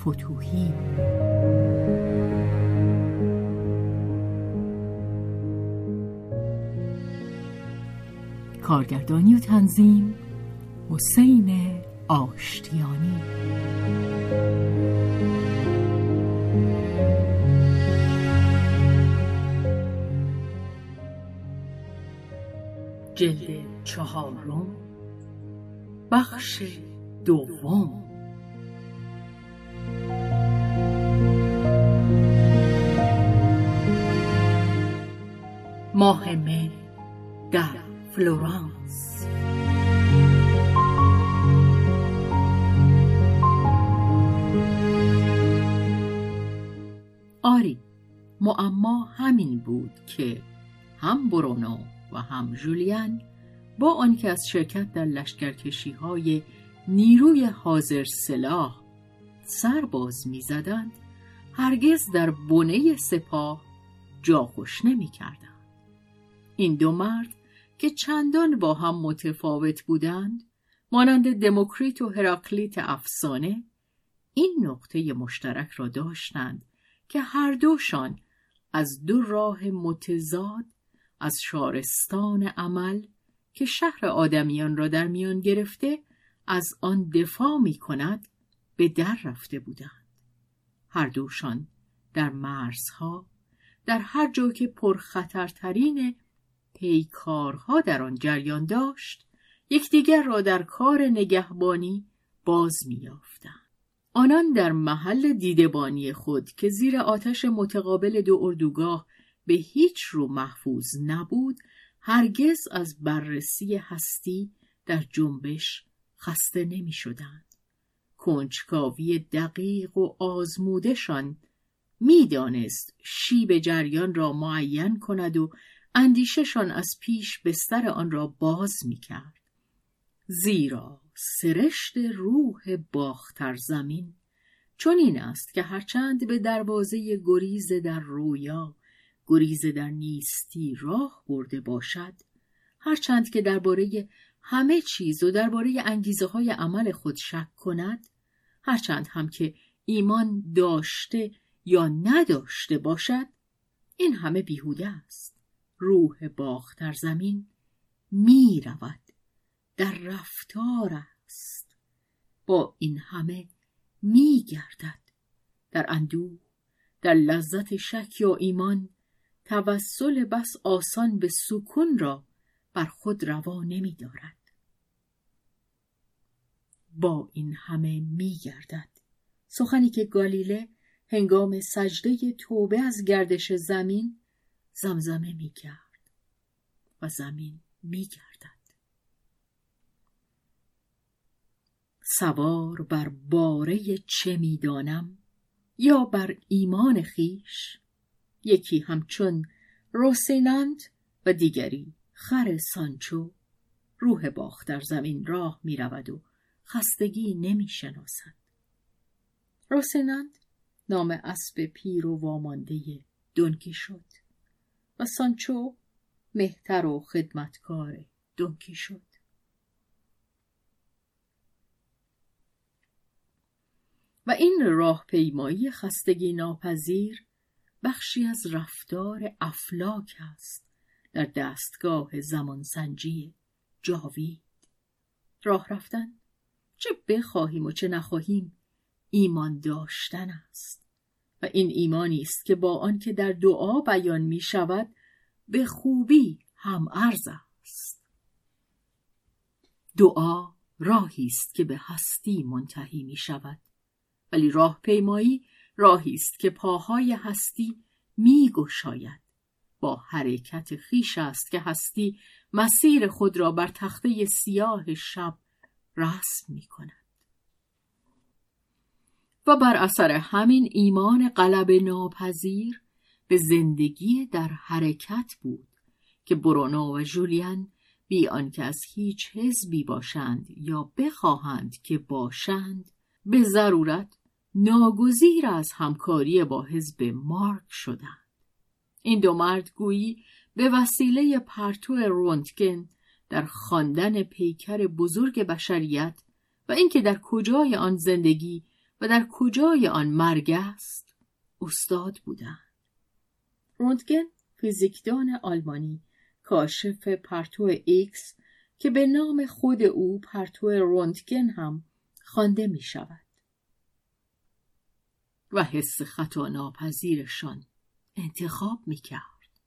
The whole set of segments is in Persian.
فتوهی. کارگردانی و تنظیم حسین آشتیانی. جلد چهارم بخش دوم. ماه مه در فلورانس آری معما همین بود که هم برونو و هم جولیان با آنکه از شرکت در لشکرکشی های نیروی حاضر سلاح سر باز می‌زدند هرگز در بنه سپاه جا خوش نمی. این دو مرد که چندان با هم متفاوت بودند مانند دموکریت و هراکلیت افسانه این نقطه مشترک را داشتند که هر دوشان از دو راه متضاد از شارستان عمل که شهر آدمیان را در میان گرفته از آن دفاع می کند به در رفته بودند. هر دوشان در مرزها در هر جا که پرخطرترین پیکارها در آن جریان داشت یکدیگر را در کار نگهبانی باز میافتند آنان در محل دیدبانی خود که زیر آتش متقابل دو اردوگاه به هیچ رو محفوظ نبود هرگز از بررسی هستی در جنبش خسته نمی شدند. کنجکاوی دقیق و آزمودشان می‌دانست شیب جریان را معین کند و اندیششان از پیش بستر آن را باز می کرد. زیرا سرشت روح باختر زمین چون این است که هرچند به دروازه گریز در رویا گریز در نیستی راه برده باشد هرچند که درباره همه چیز و درباره انگیزه های عمل خود شک کند هرچند هم که ایمان داشته یا نداشته باشد این همه بیهوده است روح باختر زمین می رود در رفتار است با این همه می گردد در اندوه در لذت شک یا ایمان توسل بس آسان به سکون را بر خود روا نمی دارد. با این همه می گردد. سخنی که گالیله هنگام سجده توبه از گردش زمین زمزمه می کرد و زمین می گردد. سوار بر باره چه می‌دانم یا بر ایمان خیش یکی همچون روسینانت و دیگری خر سانچو روح باخت در زمین راه می رود و خستگی نمی شناسد. روسینانت نام اسب پیر و وامانده دونکی شد و سانچو مهتر و خدمتکار دونکی شد. و این راه پیمایی خستگی ناپذیر بخشی از رفتار افلاک است در دستگاه زمانسنجی جاوید. راه رفتن چه بخواهیم و چه نخواهیم ایمان داشتن است. و این ایمانی است که با آنکه در دعا بیان می شود به خوبی هم ارز است دعا راهی است که به هستی منتهی می شود ولی راه پیمایی راهی است که پاهای هستی می گشاید با حرکت خیش است که هستی مسیر خود را بر تخته سیاه شب رسم می کند. و بر اثر همین ایمان قلب ناپذیر به زندگی در حرکت بود که برونو و جولیان بی آنکه از هیچ حزبی باشند یا بخواهند که باشند به ضرورت ناگزیر از همکاری با حزب مارک شدند. این دو مرد گویی به وسیله پرتو رونتگن در خواندن پیکر بزرگ بشریت و اینکه در کجای آن زندگی و در کجای آن مرگ است؟ استاد بودند. رونتگن فیزیکدان آلمانی کاشف پرتو ایکس که به نام خود او پرتو رونتگن هم خوانده می شود و حس خطا ناپذیرشان انتخاب می کرد.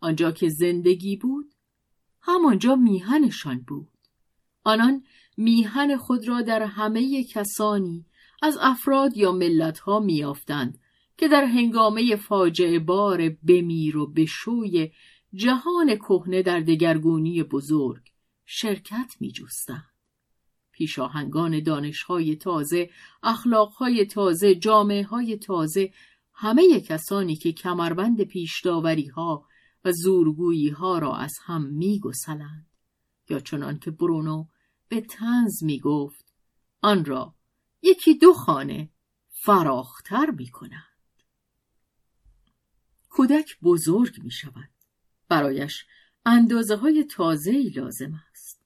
آنجا که زندگی بود همانجا میهنشان بود. آنان میهن خود را در همه کسانی از افراد یا ملتها میافتند که در هنگامه فاجعه بار بمیر و بشوی جهان کهنه در دگرگونی بزرگ شرکت می جستند. پیشاهنگان دانشهای تازه، اخلاقهای تازه، جامعه های تازه، همه کسانی که کمربند پیشداوری ها و زورگویی ها را از هم می گسلند. یا چنان که برونو به تنز می گفت آن را یکی دو خانه فراختر می کنند. کودک بزرگ می شود. برایش اندازه های تازه لازم است.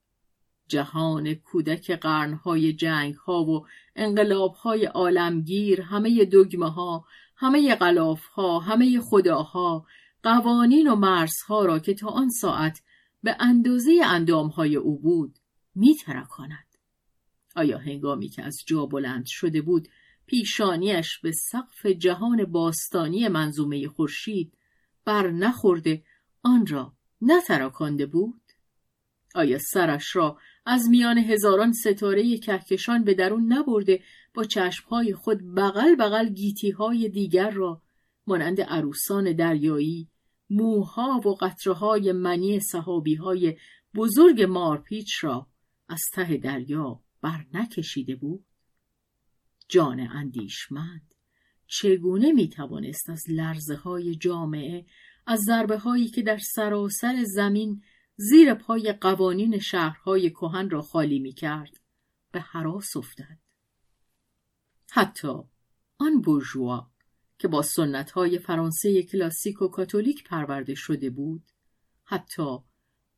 جهان کودک قرنهای جنگ ها و انقلاب های عالمگیر همه دگمه ها همه غلاف ها همه خداها قوانین و مرزها را که تا آن ساعت به اندازه های او بود میترکاند آیا هنگامی که از جا بلند شده بود پیشانیش به سقف جهان باستانی منظومه خورشید بر نخورده آن را نتراکانده بود؟ آیا سرش را از میان هزاران ستاره کهکشان به درون نبرده با چشمهای خود بغل بغل گیتیهای دیگر را مانند عروسان دریایی موها و قطرهای منی صحابی های بزرگ مارپیچ را از ته دریا بر نکشیده بود. جان اندیشمند چگونه می توانست از لرزه های جامعه از ضربه هایی که در سراسر زمین زیر پای قوانین شهرهای کهن را خالی می کرد به حراس افتد. حتی آن بورژوا که با سنت های فرانسه کلاسیک و کاتولیک پرورده شده بود حتی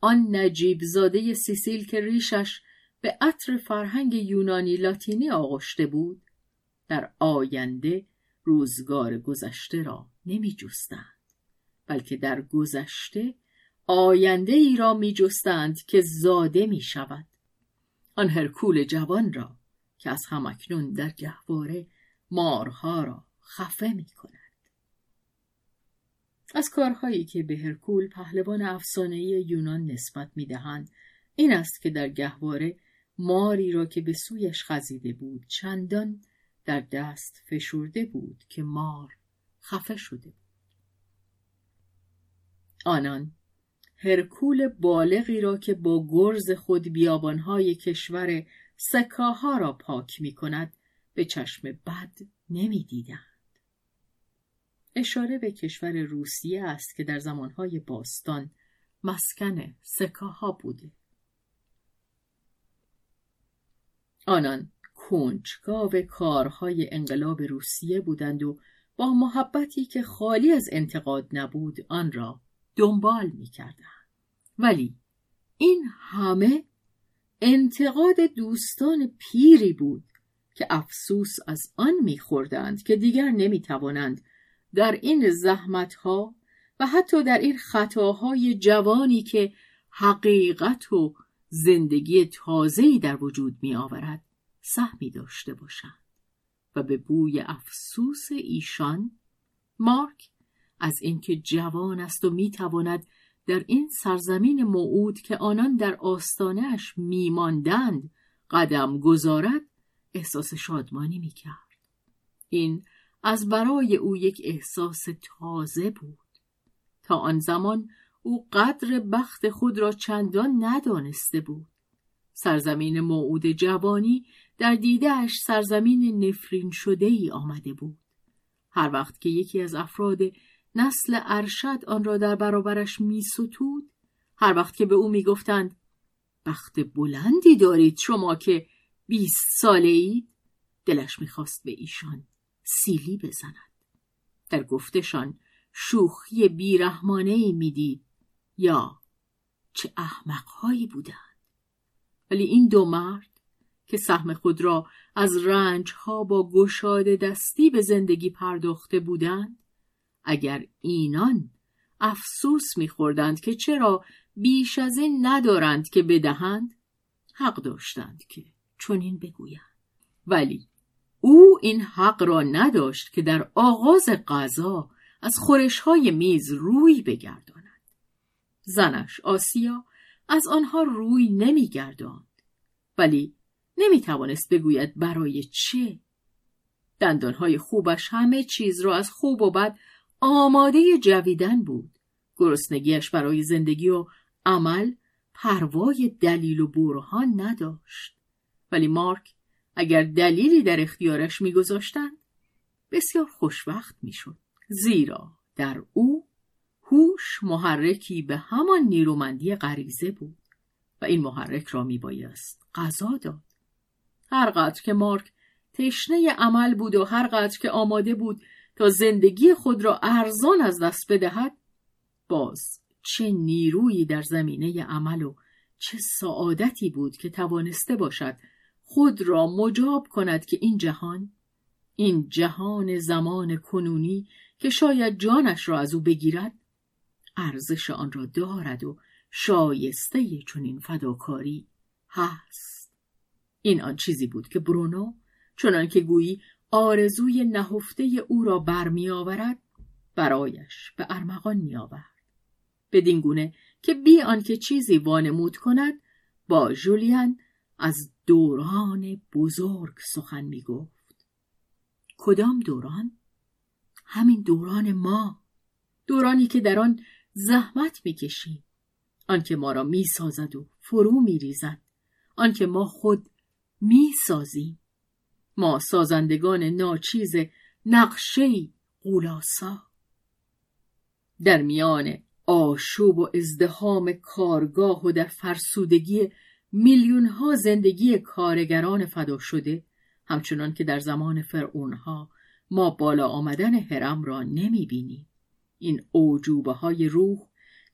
آن نجیب زاده سیسیل که ریشش به عطر فرهنگ یونانی لاتینی آغشته بود در آینده روزگار گذشته را نمی جستند بلکه در گذشته آینده ای را می جستند که زاده می شود آن هرکول جوان را که از همکنون در گهواره مارها را خفه می کند. از کارهایی که به هرکول پهلوان افسانه یونان نسبت می دهند این است که در گهواره ماری را که به سویش خزیده بود چندان در دست فشرده بود که مار خفه شده. آنان هرکول بالغی را که با گرز خود بیابانهای کشور سکاها را پاک می کند به چشم بد نمی دیدن. اشاره به کشور روسیه است که در زمانهای باستان مسکن سکاها بوده. آنان کنجکاو کارهای انقلاب روسیه بودند و با محبتی که خالی از انتقاد نبود آن را دنبال می کردن. ولی این همه انتقاد دوستان پیری بود که افسوس از آن میخوردند که دیگر نمی‌توانند در این زحمتها و حتی در این خطاهای جوانی که حقیقت و زندگی تازه‌ای در وجود می آورد سهمی داشته باشند و به بوی افسوس ایشان مارک از اینکه جوان است و می‌تواند در این سرزمین موعود که آنان در آستانش میماندند قدم گذارد احساس شادمانی می‌کرد. این از برای او یک احساس تازه بود. تا آن زمان او قدر بخت خود را چندان ندانسته بود. سرزمین موعود جوانی در دیدهش سرزمین نفرین شده ای آمده بود. هر وقت که یکی از افراد نسل ارشد آن را در برابرش می ستود هر وقت که به او می گفتند بخت بلندی دارید شما که بیست ساله اید دلش می‌خواست به ایشان سیلی بزند. در گفتشان شوخی بیرحمانه ای می‌دید. یا چه احمقهایی بودند. ولی این دو مرد که سهم خود را از رنجها با گشاده دستی به زندگی پرداخته بودند اگر اینان افسوس میخوردند که چرا بیش از این ندارند که بدهند حق داشتند که چنین بگویند. ولی او این حق را نداشت که در آغاز غذا از خورشهای میز روی بگرداند. زنش آسیا از آنها روی نمیگرداند ولی نمی‌توانست بگوید برای چه؟ دندانهای خوبش همه چیز را از خوب و بد آماده جویدن بود. گرسنگیش برای زندگی و عمل پروای دلیل و برهان نداشت. ولی مارک اگر دلیلی در اختیارش میگذاشتند بسیار خوشوقت می‌شد زیرا در او هوش محرکی به همان نیرومندی غریزه بود و این محرک را میبایست غذا داد. هرقدر که مارک تشنه عمل بود و هرقدر که آماده بود تا زندگی خود را ارزان از دست بدهد باز چه نیرویی در زمینه عمل و چه سعادتی بود که توانسته باشد خود را مجاب کند که این جهان این جهان زمان کنونی که شاید جانش را از او بگیرد ارزش آن را دارد و شایسته چنین فداکاری هست این آن چیزی بود که برونو چنان که گویی آرزوی نهفته او را برمیآورد برایش به ارمغان میآورد بدین گونه که بی آنکه چیزی وانمود کند با جولیان از دوران بزرگ سخن می گفت. کدام دوران؟ همین دوران ما دورانی که در آن زحمت می‌کشیم آنکه ما را می‌سازد و فرو میریزد. آنکه ما خود می‌سازیم. ما سازندگان ناچیز نقشهی قولاسا در میان آشوب و ازدهام کارگاه و در فرسودگی میلیون ها زندگی کارگران فدا شده همچنان که در زمان فرعونها ما بالا آمدن حرم را نمی بینیم. این اوجوبه های روح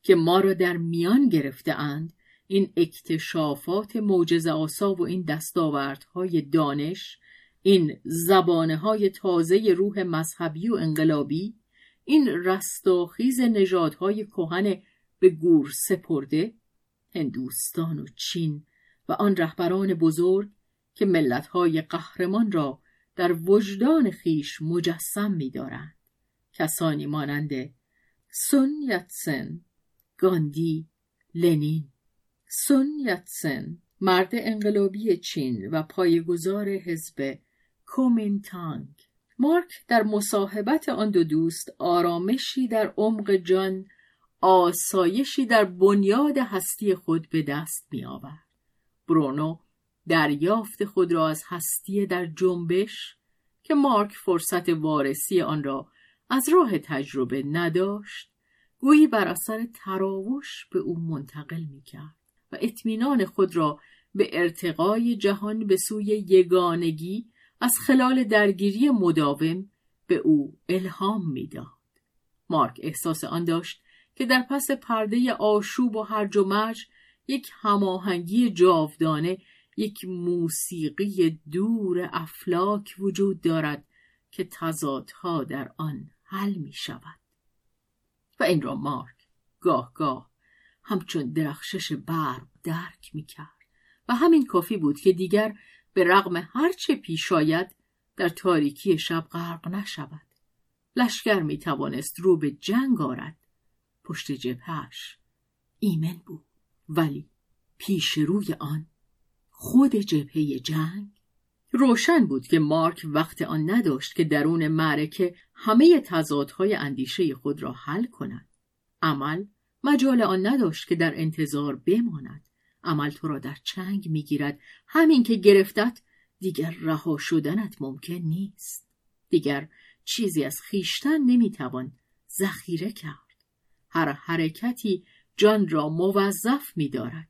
که ما را در میان گرفته اند این اکتشافات موجز آسا و این دستاوردهای دانش این زبانه های تازه روح مذهبی و انقلابی این رستاخیز نژادهای کهن به گور سپرده هندوستان و چین و آن رهبران بزرگ که ملتهای قهرمان را در وجدان خیش مجسم می‌دارند. کسانی مانند سون یاتسن گاندی لنین سون یاتسن مرد انقلابی چین و پایگزار حزب کومینتانگ مارک در مصاحبت آن دو دوست آرامشی در عمق جان آسایشی در بنیاد هستی خود به دست می آورد. برونو دریافت خود را از هستی در جنبش که مارک فرصت وارسی آن را از راه تجربه نداشت گویی بر اثر تراوش به او منتقل می کرد و اطمینان خود را به ارتقای جهان به سوی یگانگی از خلال درگیری مداوم به او الهام می‌داد. مارک احساس آن داشت که در پس پرده آشوب و هرج و مرج یک هماهنگی جاودانه یک موسیقی دور افلاک وجود دارد که تضادها در آن حل می شود. و این را مارک گاه گاه همچون درخشش برق درک می کرد و همین کافی بود که دیگر به رغم هرچه پیش آید در تاریکی شب غرق نشود. لشکر می توانست رو به جنگ آرد. پشت جبهش ایمن بود. ولی پیش روی آن خود جبهه جنگ روشن بود که مارک وقت آن نداشت که درون معرکه همه تضادهای اندیشه خود را حل کند. عمل مجال آن نداشت که در انتظار بماند. عمل تو را در چنگ می‌گیرد همین که گرفتت دیگر رها شدنت ممکن نیست. دیگر چیزی از خیشتن نمی‌توان ذخیره کرد. هر حرکتی جان را موظف می‌دارد.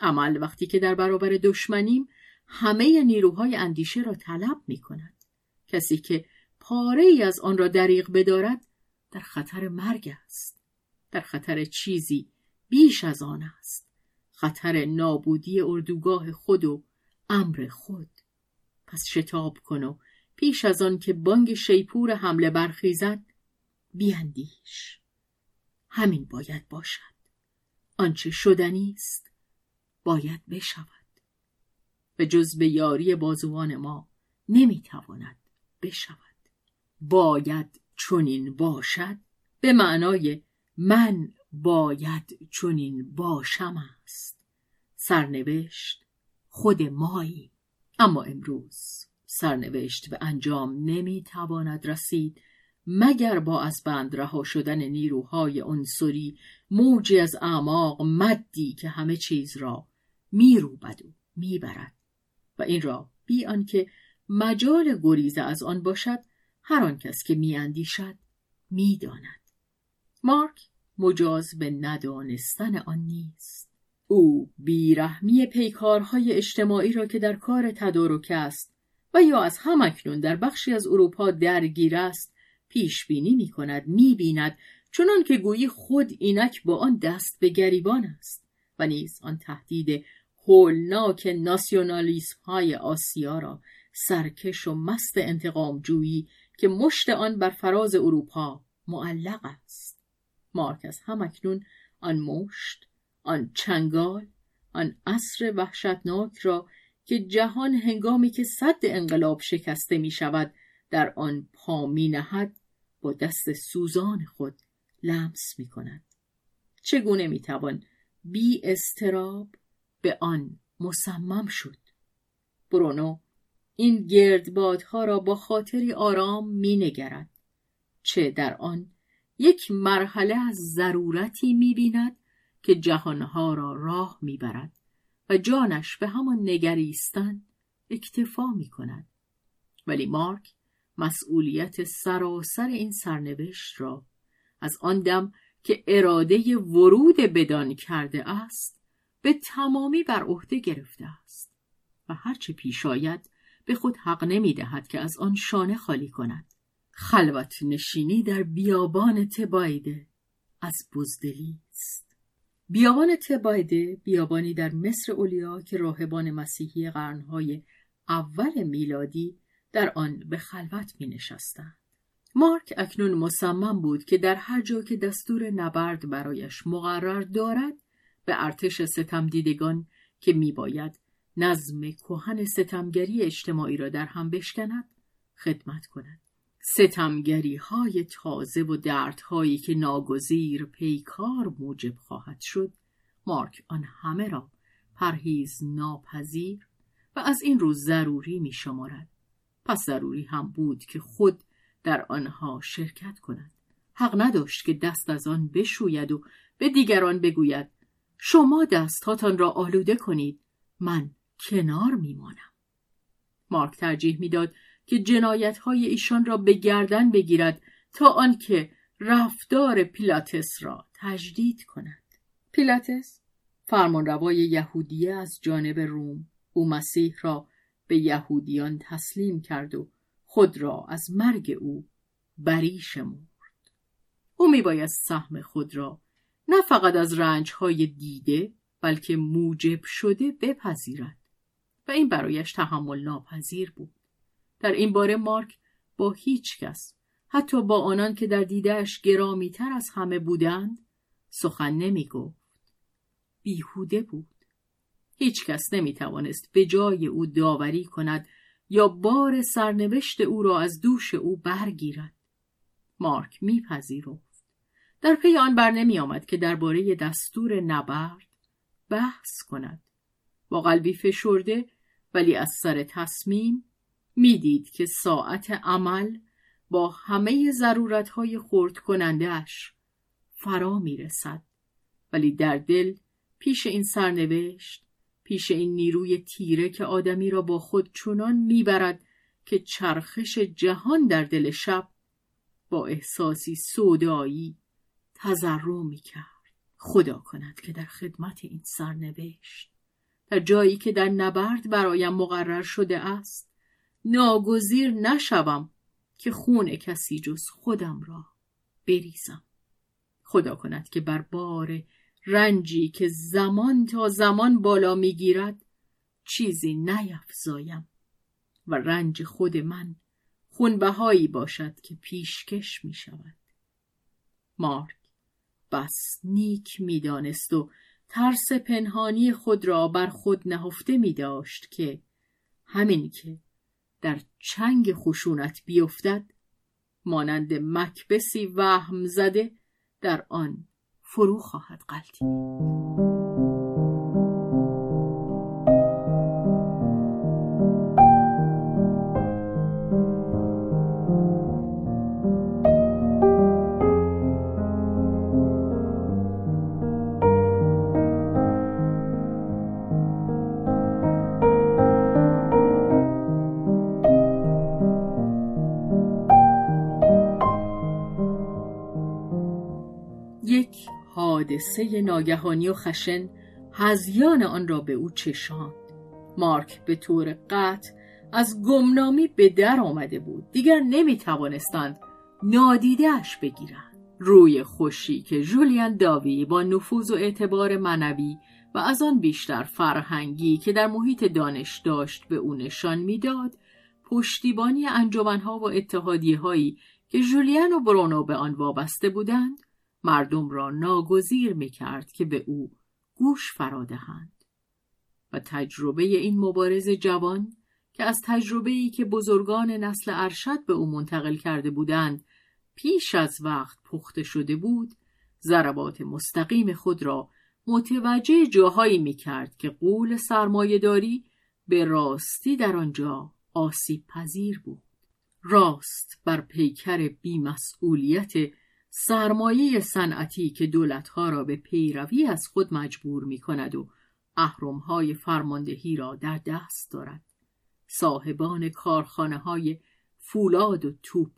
عمل وقتی که در برابر دشمنیم همه نیروهای اندیشه را طلب می کند. کسی که پاره ای از آن را دریغ بدارد در خطر مرگ است. در خطر چیزی بیش از آن است. خطر نابودی اردوگاه خود و امر خود. پس شتاب کن و پیش از آن که بانگ شیپور حمله برخیزد بیاندیش. همین باید باشد. آنچه شدنی است باید بشود. به جز به یاری بازوان ما نمی‌تواند بشود. باید چنین باشد؟ به معنای من باید چنین باشم است. سرنوشت خود مایی. اما امروز سرنوشت به انجام نمی‌تواند رسید مگر با از بند رها شدن نیروهای عنصری موجی از اعماق مدی که همه چیز را میروبد و می‌برد. و این را بی آنکه مجال گریز از آن باشد هر آن کس که میاندیشد می‌داند. مارک مجاز به ندانستن آن نیست. او بیرحمی پیکارهای اجتماعی را که در کار تدارک است و یا از همکنون در بخشی از اروپا درگیر است پیش بینی می کند می بیند چنان که گویی خود اینک با آن دست به گریبان است و نیز آن تهدید هولناک ناسیونالیسم های آسیا را سرکش و مست انتقام جویی که مشت آن بر فراز اروپا معلق است مارک از همکنون آن مشت آن چنگال آن عصر وحشتناک را که جهان هنگامی که صد انقلاب شکسته می شود در آن پا می نهد با دست سوزان خود لمس می کند. چگونه می توان بی استراب به آن مصمم شد برونو این گردبادها را با خاطری آرام می نگرد. چه در آن یک مرحله از ضرورتی می بیند که جهانها را راه می برد و جانش به همان نگریستن اکتفا می کند. ولی مارک مسئولیت سراسر این سرنوشت را از آن دم که اراده ورود بدان کرده است به تمامی بر عهده گرفته است و هرچه پیش آید به خود حق نمی دهد که از آن شانه خالی کند خلوت نشینی در بیابان تبایده از بزدلی است بیابان تبایده بیابانی در مصر اولیا که راهبان مسیحی قرنهای اول میلادی در آن به خلوت می نشستند. مارک اکنون مصمم بود که در هر جا که دستور نبرد برایش مقرر دارد به ارتش ستمدیدگان که میباید نظم کهن ستمگری اجتماعی را در هم بشکند خدمت کند ستمگری های تازه و دردهایی که ناگزیر پیکار موجب خواهد شد مارک آن همه را پرهیز ناپذیر و از این روز ضروری می شمارد. پس ضروری هم بود که خود در آنها شرکت کند. حق نداشت که دست از آن بشوید و به دیگران بگوید شما دستهاتان را آلوده کنید. من کنار میمانم. مارک ترجیح می‌داد که جنایت های ایشان را به گردن بگیرد تا آنکه رفتار پیلاتس را تجدید کند. پیلاتس فرمانروای یهودیه از جانب روم او مسیح را به یهودیان تسلیم کرد و خود را از مرگ او بری شمرد. او میبایست سهم خود را نه فقط از رنجهای دیده بلکه موجب شده بپذیرد. و این برایش تحمل ناپذیر بود. در این باره مارک با هیچ کس حتی با آنان که در دیدهش گرامی تر از همه بودند سخن نمی گفت بیهوده بود. هیچ کس نمی توانست به جای او داوری کند یا بار سرنوشت او را از دوش او برگیرد. مارک میپذیرفت. در پی آن بر نمی آمد که درباره دستور نبرد بحث کند با قلبی فشرده ولی از سر تصمیم می‌دید که ساعت عمل با همه ضرورتهای خورد کنندهش فرا می رسد. ولی در دل پیش این سرنوشت پیش این نیروی تیره که آدمی را با خود چنان می‌برد که چرخش جهان در دل شب با احساسی سودایی تذرع می کرد. خدا کند که در خدمت این سرنوشت در جایی که در نبرد برایم مقرر شده است ناگزیر نشوم که خون کسی جز خودم را بریزم خدا کند که بر بار رنجی که زمان تا زمان بالا می‌گیرد چیزی نیفزایم و رنج خود من خونبهایی باشد که پیشکش می شود. مارک بس نیک می‌دانست و ترس پنهانی خود را بر خود نهفته می داشت که همین که در چنگ خشونت بیفتد مانند مکبسی وهم زده در آن فرو خواهد قلتید حادثه ناگهانی و خشن هزیان آن را به او چشاند. مارک به طور قطع از گمنامی به در آمده بود. دیگر نمی توانستند نادیدهش بگیرند. روی خوشی که جولیان داوی با نفوذ و اعتبار منوی و از آن بیشتر فرهنگی که در محیط دانش داشت به او نشان می‌داد پشتیبانی انجمنها و اتحادیه هایی که جولیان و برونو به آن وابسته بودند مردم را ناگزیر می کرد که به او گوش فرادهند و تجربه این مبارز جوان که از تجربه ای که بزرگان نسل ارشد به او منتقل کرده بودند پیش از وقت پخته شده بود ضربات مستقیم خود را متوجه جاهایی می کرد که قول سرمایهداری به راستی در آنجا آسیب پذیر بود. راست بر پیکر بیمسئولیت سرمایه صنعتی که دولتها را به پیروی از خود مجبور می کند و اهرمهای فرماندهی را در دست دارد. صاحبان کارخانه های فولاد و توپ،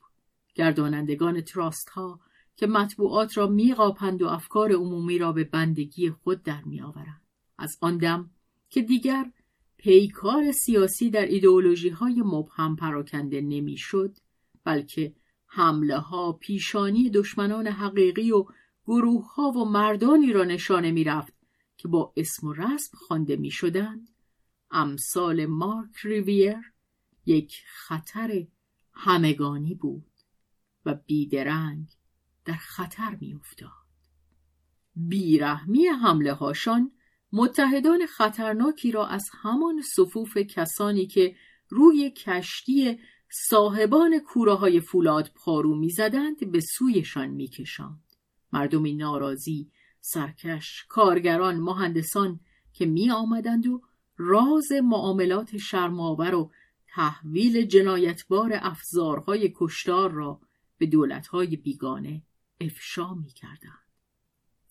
گردانندگان تراست ها که مطبوعات را میقاپند و افکار عمومی را به بندگی خود در میآورند. از آن دم که دیگر پیکار سیاسی در ایدئولوژی های مبهم پراکنده نمی‌شد بلکه حمله ها پیشانی دشمنان حقیقی و گروه ها و مردانی را نشانه می رفت که با اسم و رسم خوانده می شدند امثال مارک ریویر یک خطر همگانی بود و بیدرنگ در خطر می افتاد. بیرحمی حمله هاشان متحدان خطرناکی را از همان صفوف کسانی که روی کشتی صاحبان کوره های فولاد پارو می‌زدند به سویشان میکشاند مردمی ناراضی سرکش کارگران مهندسان که می آمدند و راز معاملات شرماور و تحویل جنایتبار افزارهای کشتار را به دولتهای بیگانه افشا می کردند.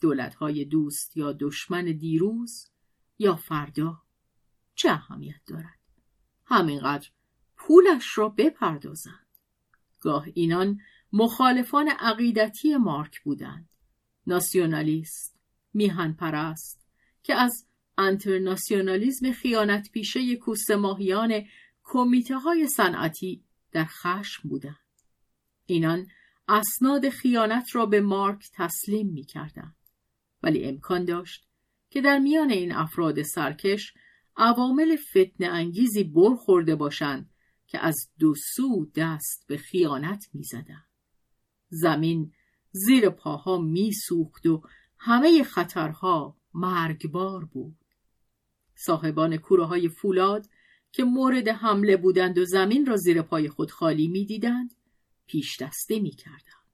دولتهای دوست یا دشمن دیروز یا فردا چه اهمیت دارد؟ همینقدر پولش را بپردازند. گاه اینان مخالفان عقیدتی مارک بودند. ناسیونالیست میهن پرست که از انترناسیونالیزم خیانت پیشه کوست ماهیان کمیته های صنعتی در خشم بودند. اینان اسناد خیانت را به مارک تسلیم می کردند. ولی امکان داشت که در میان این افراد سرکش عوامل فتن انگیزی برخورده باشند که از دو سو دست به خیانت می زدن. زمین زیر پاها می سوخت و همه خطرها مرگبار بود صاحبان کوره های فولاد که مورد حمله بودند و زمین را زیر پای خود خالی می‌دیدند پیش دسته می کردند.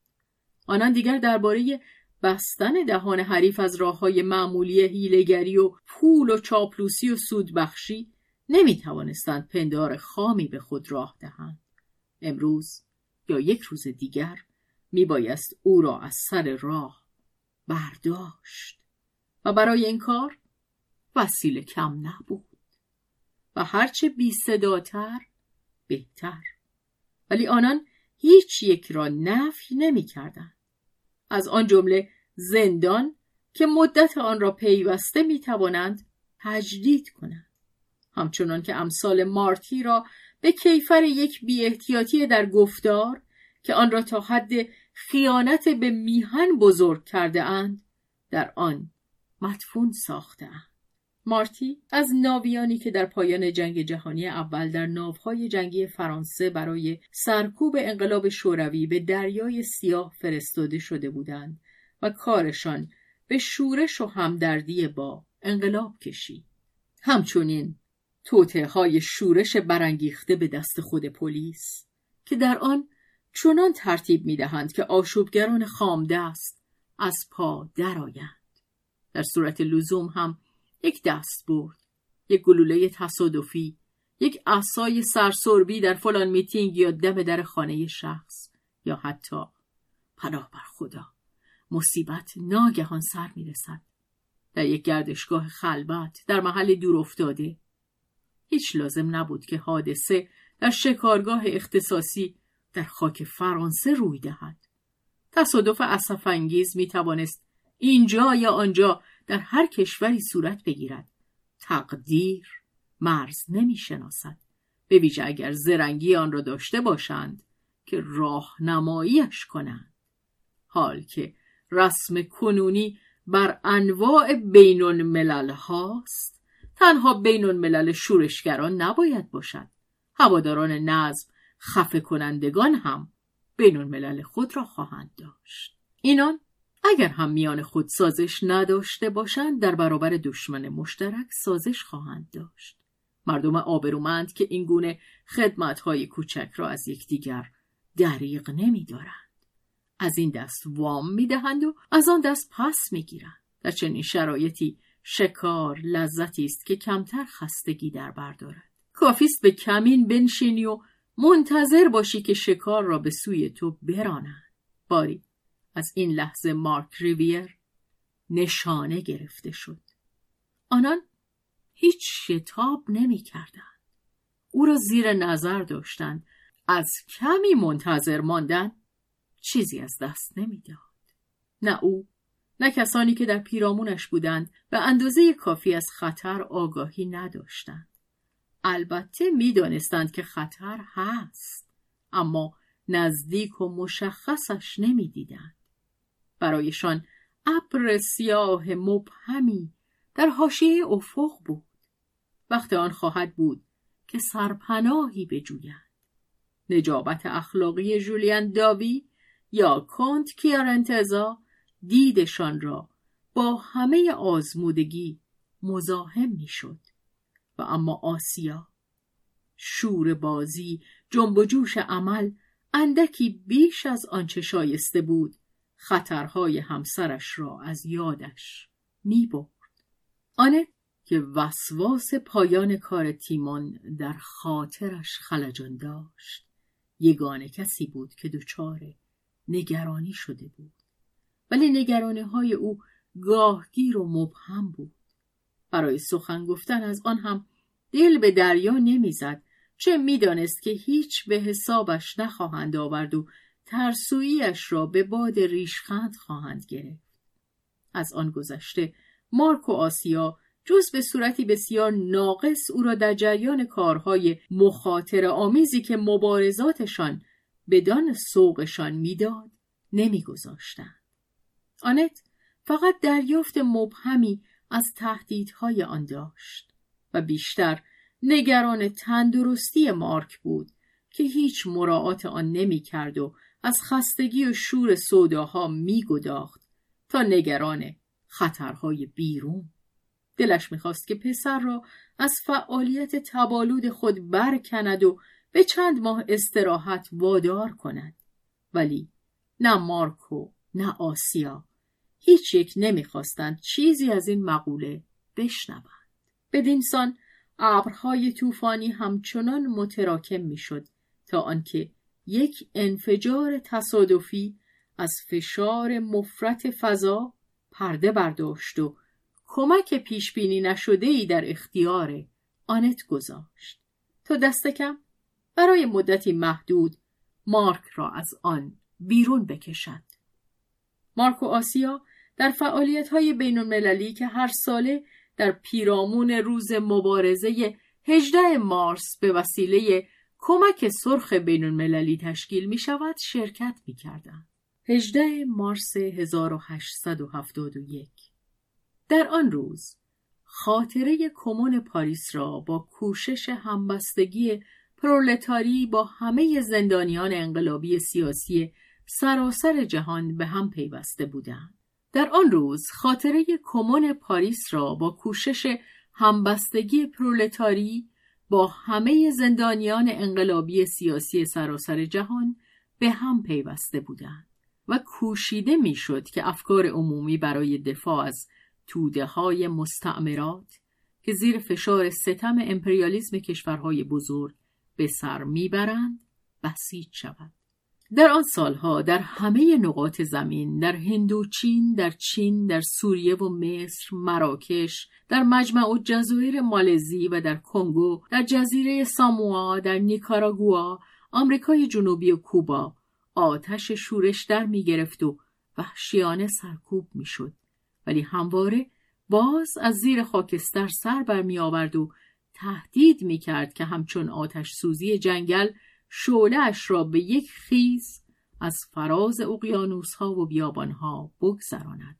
آنان دیگر درباره بستن دهان حریف از راه های معمولی هیلگری و پول و چاپلوسی و سودبخشی نمی توانستند پندار خامی به خود راه دهند. امروز یا یک روز دیگر می بایست او را از سر راه برداشت و برای این کار وسیله کم نبود و هرچه بی صداتر بهتر ولی آنان هیچ یک را نفی نمی کردن. از آن جمله زندان که مدت آن را پیوسته می توانند تجدید کنند. همچنان که امثال مارتی را به کیفر یک بی احتیاطی در گفتار که آن را تا حد خیانت به میهن بزرگ کرده اند در آن مدفون ساخته. مارتی از ناویانی که در پایان جنگ جهانی اول در ناوهای جنگی فرانسه برای سرکوب انقلاب شوروی به دریای سیاه فرستاده شده بودند و کارشان به شورش و همدردی با انقلاب کشید. همچنین توته های شورش برانگیخته به دست خود پلیس که در آن چنان ترتیب می دهند که آشوبگران خامدست از پا درآیند. در صورت لزوم هم یک دست برد یک گلوله تصادفی یک اسای سرسربی در فلان میتینگ یا دم در خانه شخص یا حتی پناه بر خدا مصیبت ناگهان سر می‌رسد در یک گردشگاه خلبت در محل دور افتاده هیچ لازم نبود که حادثه در شکارگاه اختصاصی در خاک فرانسه روی دهد. تصادف انگیز می توانست اینجا یا آنجا در هر کشوری صورت بگیرد. تقدیر مرز نمی شناسد به ویژه اگر زرنگی آن را داشته باشند که راهنماییش کنند. حال که رسم کنونی بر انواع بین الملل هاست تنها بین الملل شورشگران نباید باشد. هواداران نظم خفه کنندگان هم بین الملل خود را خواهند داشت. اینان اگر هم میان خود سازش نداشته باشند در برابر دشمن مشترک سازش خواهند داشت. مردم آبرومند که این گونه خدمتهای کوچک را از یکدیگر دریغ نمیدارند. از این دست وام می‌دهند و از آن دست پس می‌گیرند. در چنین شرایطی شکار لذتی است که کمتر خستگی در بردارد کافیست به کمین بنشینی و منتظر باشی که شکار را به سوی تو برانند باری از این لحظه مارک ریویر نشانه گرفته شد. آنان هیچ شتاب نمی کردن. او را زیر نظر داشتند. از کمی منتظر ماندن چیزی از دست نمی‌داد. نه او نه کسانی که در پیرامونش بودند به اندازه کافی از خطر آگاهی نداشتند. البته می‌دانستند که خطر هست اما نزدیک و مشخصش نمی‌دیدند. برایشان ابر سیاه مبهمی در حاشیه افق بود وقت آن خواهد بود که سرپناهی بجویند نجابت اخلاقی جولیان داوی یا کانت کیارنتزا دیدشان را با همه آزمودگی مزاحم می‌شد. و اما آسیا شور بازی جنب و جوش عمل اندکی بیش از آنچه شایسته بود خطرهای همسرش را از یادش می برد. آنه که وسواس پایان کار تیمان در خاطرش خلجان داشت. یگانه کسی بود که دچار نگرانی شده بود. ولی نگرانه های او گاهگیر و مبهم بود برای سخن گفتن از آن هم دل به دریا نمی‌زد چه می‌دانست که هیچ به حسابش نخواهند آورد و ترسویش را به باد ریشخند خواهند گرفت. از آن گذشته مارک و آسیا جز به صورتی بسیار ناقص او را در جریان کارهای مخاطر آمیزی که مبارزاتشان بدان سوقشان می‌داد نمیگذاشتند. آنت فقط دریافت مبهمی از تهدیدهای آن داشت و بیشتر نگران تندرستی مارک بود که هیچ مراعات آن نمی و از خستگی و شور سوداها میگداخت تا نگران خطرهای بیرون. دلش می‌خواست که پسر را از فعالیت تبالود خود برکند و به چند ماه استراحت وادار کند ولی نه مارکو نه آسیا هیچ یک نمی‌خواستند چیزی از این مقوله بشنوند. بدینسان ابرهای طوفانی همچنان متراکم می‌شد تا آنکه یک انفجار تصادفی از فشار مفرت فضا پرده برداشت و کمک پیش بینی نشده ای در اختیار آنت گذاشت. تا دست کم برای مدتی محدود مارک را از آن بیرون بکشد مارک و آسیا در فعالیت های بین المللی که هر ساله در پیرامون روز مبارزه 18 مارس به وسیله کمک سرخ بین المللی تشکیل می شود شرکت می کردن. 18 مارس 1871 در آن روز خاطره کمون پاریس را با کوشش همبستگی پرولتاری با همه زندانیان انقلابی سیاسی سراسر جهان به هم پیوسته بودند. در آن روز خاطره کمون پاریس را با کوشش همبستگی پرولتاری با همه زندانیان انقلابی سیاسی سراسر جهان به هم پیوسته بودند و کوشیده می‌شد که افکار عمومی برای دفاع از توده های مستعمرات که زیر فشار ستم امپریالیسم کشورهای بزرگ به سر می‌برند بسیج شود در آن سالها در همه نقاط زمین در هندوچین در چین در سوریه و مصر مراکش در مجمع و جزایر مالزی و در کنگو در جزیره ساموا در نیکاراگوا آمریکای جنوبی و کوبا آتش شورش در می گرفت و وحشیانه سرکوب می شد. ولی همواره باز از زیر خاکستر سر بر می آورد و تهدید می کرد که همچون آتش سوزی جنگل شعلهاش را به یک خیز از فراز اقیانوس ها و بیابان ها بگذراند.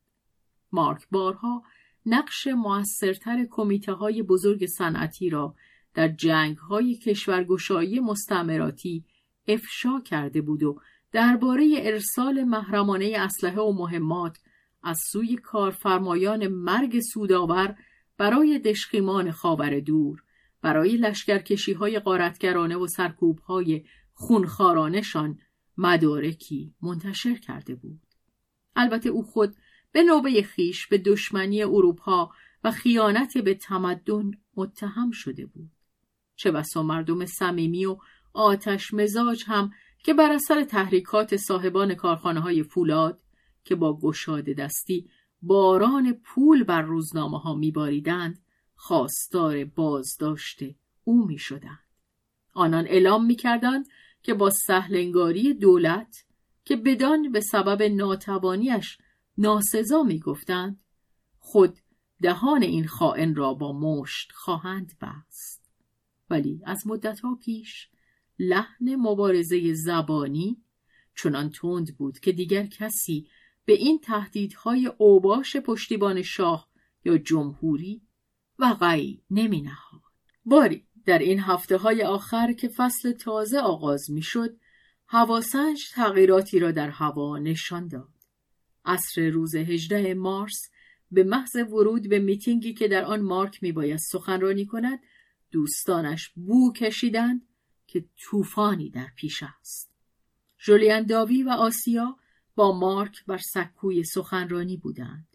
مارک بارها نقش موثرتر کمیته های بزرگ صنعتی را در جنگ های کشورگشایی مستعمراتی افشا کرده بود و درباره ارسال محرمانه اسلحه و مهمات از سوی کارفرمایان مرگ سودآور برای دشخیمان خاور دور برای لشکرکشی های قارتگرانه و سرکوب های خونخارانشان مدارکی منتشر کرده بود. البته او خود به نوبه خیش به دشمنی اروپا و خیانت به تمدن متهم شده بود. چه بسا مردم صمیمی و آتش مزاج هم که بر اثر تحریکات صاحبان کارخانه های فولاد که با گشاده دستی باران پول بر روزنامه ها میباریدند خواستار بازداشت او می شدند. آنان اعلام می کردند که با سهلنگاری دولت که بدان به سبب ناتوانیش ناسزا می گفتند خود دهان این خائن را با مشت خواهند بست. ولی از مدتها پیش لحن مبارزه زبانی چنان تند بود که دیگر کسی به این تهدیدهای اوباش پشتیبان شاه یا جمهوری وقعی نمی نهاد. باری در این هفته های آخر که فصل تازه آغاز می شد هواسنج تغییراتی را در هوا نشان داد. عصر روز 18 مارس به محض ورود به میتینگی که در آن مارک می باید سخنرانی کند دوستانش بو کشیدند که طوفانی در پیش است. جولیان داوی و آسیا با مارک بر سکوی سخنرانی بودند.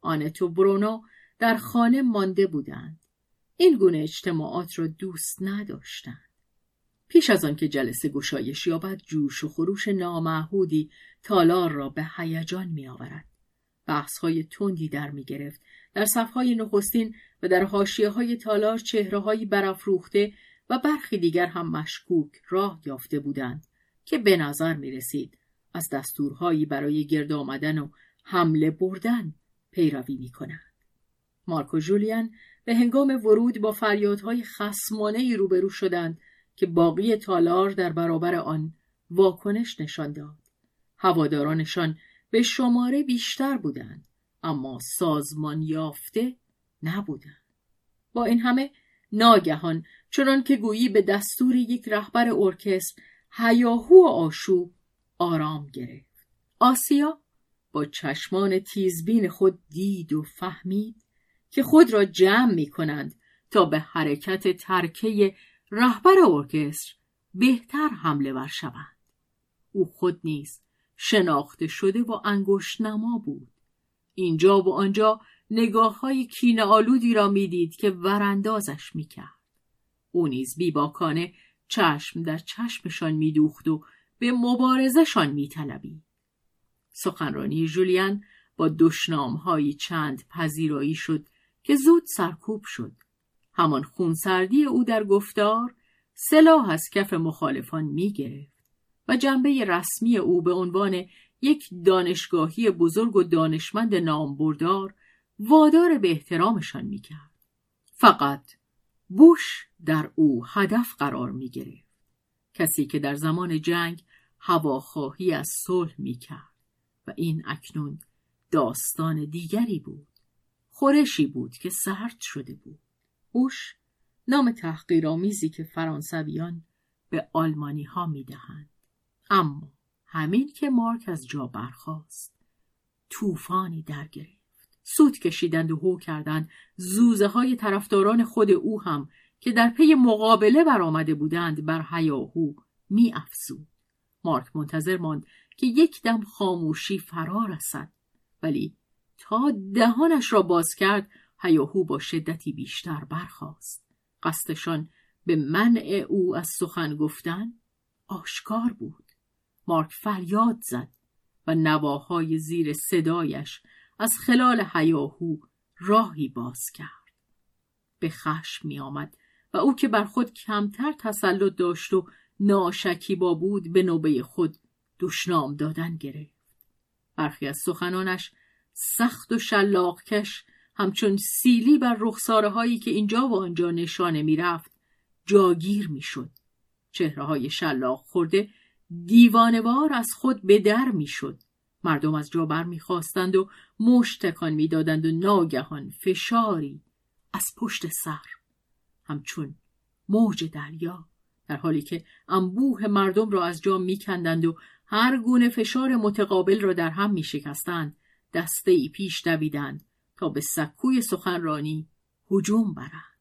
آنتو برونو در خانه مانده بودند. این گونه اجتماعات را دوست نداشتند. پیش از آنکه جلسه گشایش یابد جوش و خروش نامعهودی تالار را به هیجان می آورد. بحث های تندی در می گرفت. در صفهای نخستین و در حاشیه های تالار چهره های برافروخته و برخی دیگر هم مشکوک راه یافته بودند که به نظر می رسید از دستورهایی برای گرد آمدن و حمله بردن پیروی می کنند. مارکو جولیان به هنگام ورود با فریادهای خسمانه ای روبرو شدند که باقی تالار در برابر آن واکنش نشان داد. هوادارانشان به شماره بیشتر بودند اما سازمان یافته نبودند. با این همه ناگهان چنان که گویی به دستور یک رهبر ارکستر هیاهو و آشوب آرام گرفت. آسیا با چشمان تیزبین خود دید و فهمید که خود را جمع می کنند تا به حرکت ترکه رهبر ارکستر بهتر حمله ور شوند. او خود نیز شناخته شده و انگشت نما بود. اینجا و آنجا نگاه های کین آلودی را می‌دید که وراندازش می‌کرد. او نیز بیباکانه چشم در چشمشان میدوخت و به مبارزشان میطلبید. سخنرانی جولیان با دشنامهایی چند پذیرایی شد که زود سرکوب شد. همان خونسردی او در گفتار سلاح از کف مخالفان می‌گرفت و جنبه رسمی او به عنوان یک دانشگاهی بزرگ و دانشمند نامبردار وادار به احترامشان می‌کرد. فقط بوش در او هدف قرار می‌گرفت. کسی که در زمان جنگ هواخواهی از صلح می‌کرد و این اکنون داستان دیگری بود. خورشی بود که سرد شده بود. بوش نام تحقیرآمیزی که فرانسویان به آلمانی ها می‌دهند. اما همین که مارک از جا برخاست طوفانی در گرفت. سود کشیدند و هو کردند زوزه های طرفداران خود او هم که در پی مقابله برآمده بودند بر هیاهو می افزود. مارک منتظر ماند که یک دم خاموشی فرا رسد ولی تا دهانش را باز کرد هیاهو با شدتی بیشتر برخاست. قصدشان به منع او از سخن گفتن آشکار بود. مارک فریاد زد و نواهای زیر صدایش از خلال هیاهو راهی باز کرد. به خشم می آمد و او که بر خود کمتر تسلط داشت و ناشکیبا بود به نوبه خود دشنام دادن گرفت. برخی از سخنانش سخت و شلاقکش همچون سیلی بر رخساره هایی که اینجا و آنجا نشانه می‌رفت جاگیر می‌شد. چهره های شلاق خورده دیوانوار از خود به در می‌شد. مردم از جا بر می‌خواستند و مشت تکان می‌دادند و ناگهان فشاری از پشت سر. همچون موج دریا در حالی که انبوه مردم را از جا میکندند و هر گونه فشار متقابل را در هم میشکستند. دسته ای پیش دویدند تا به سکوی سخنرانی هجوم برند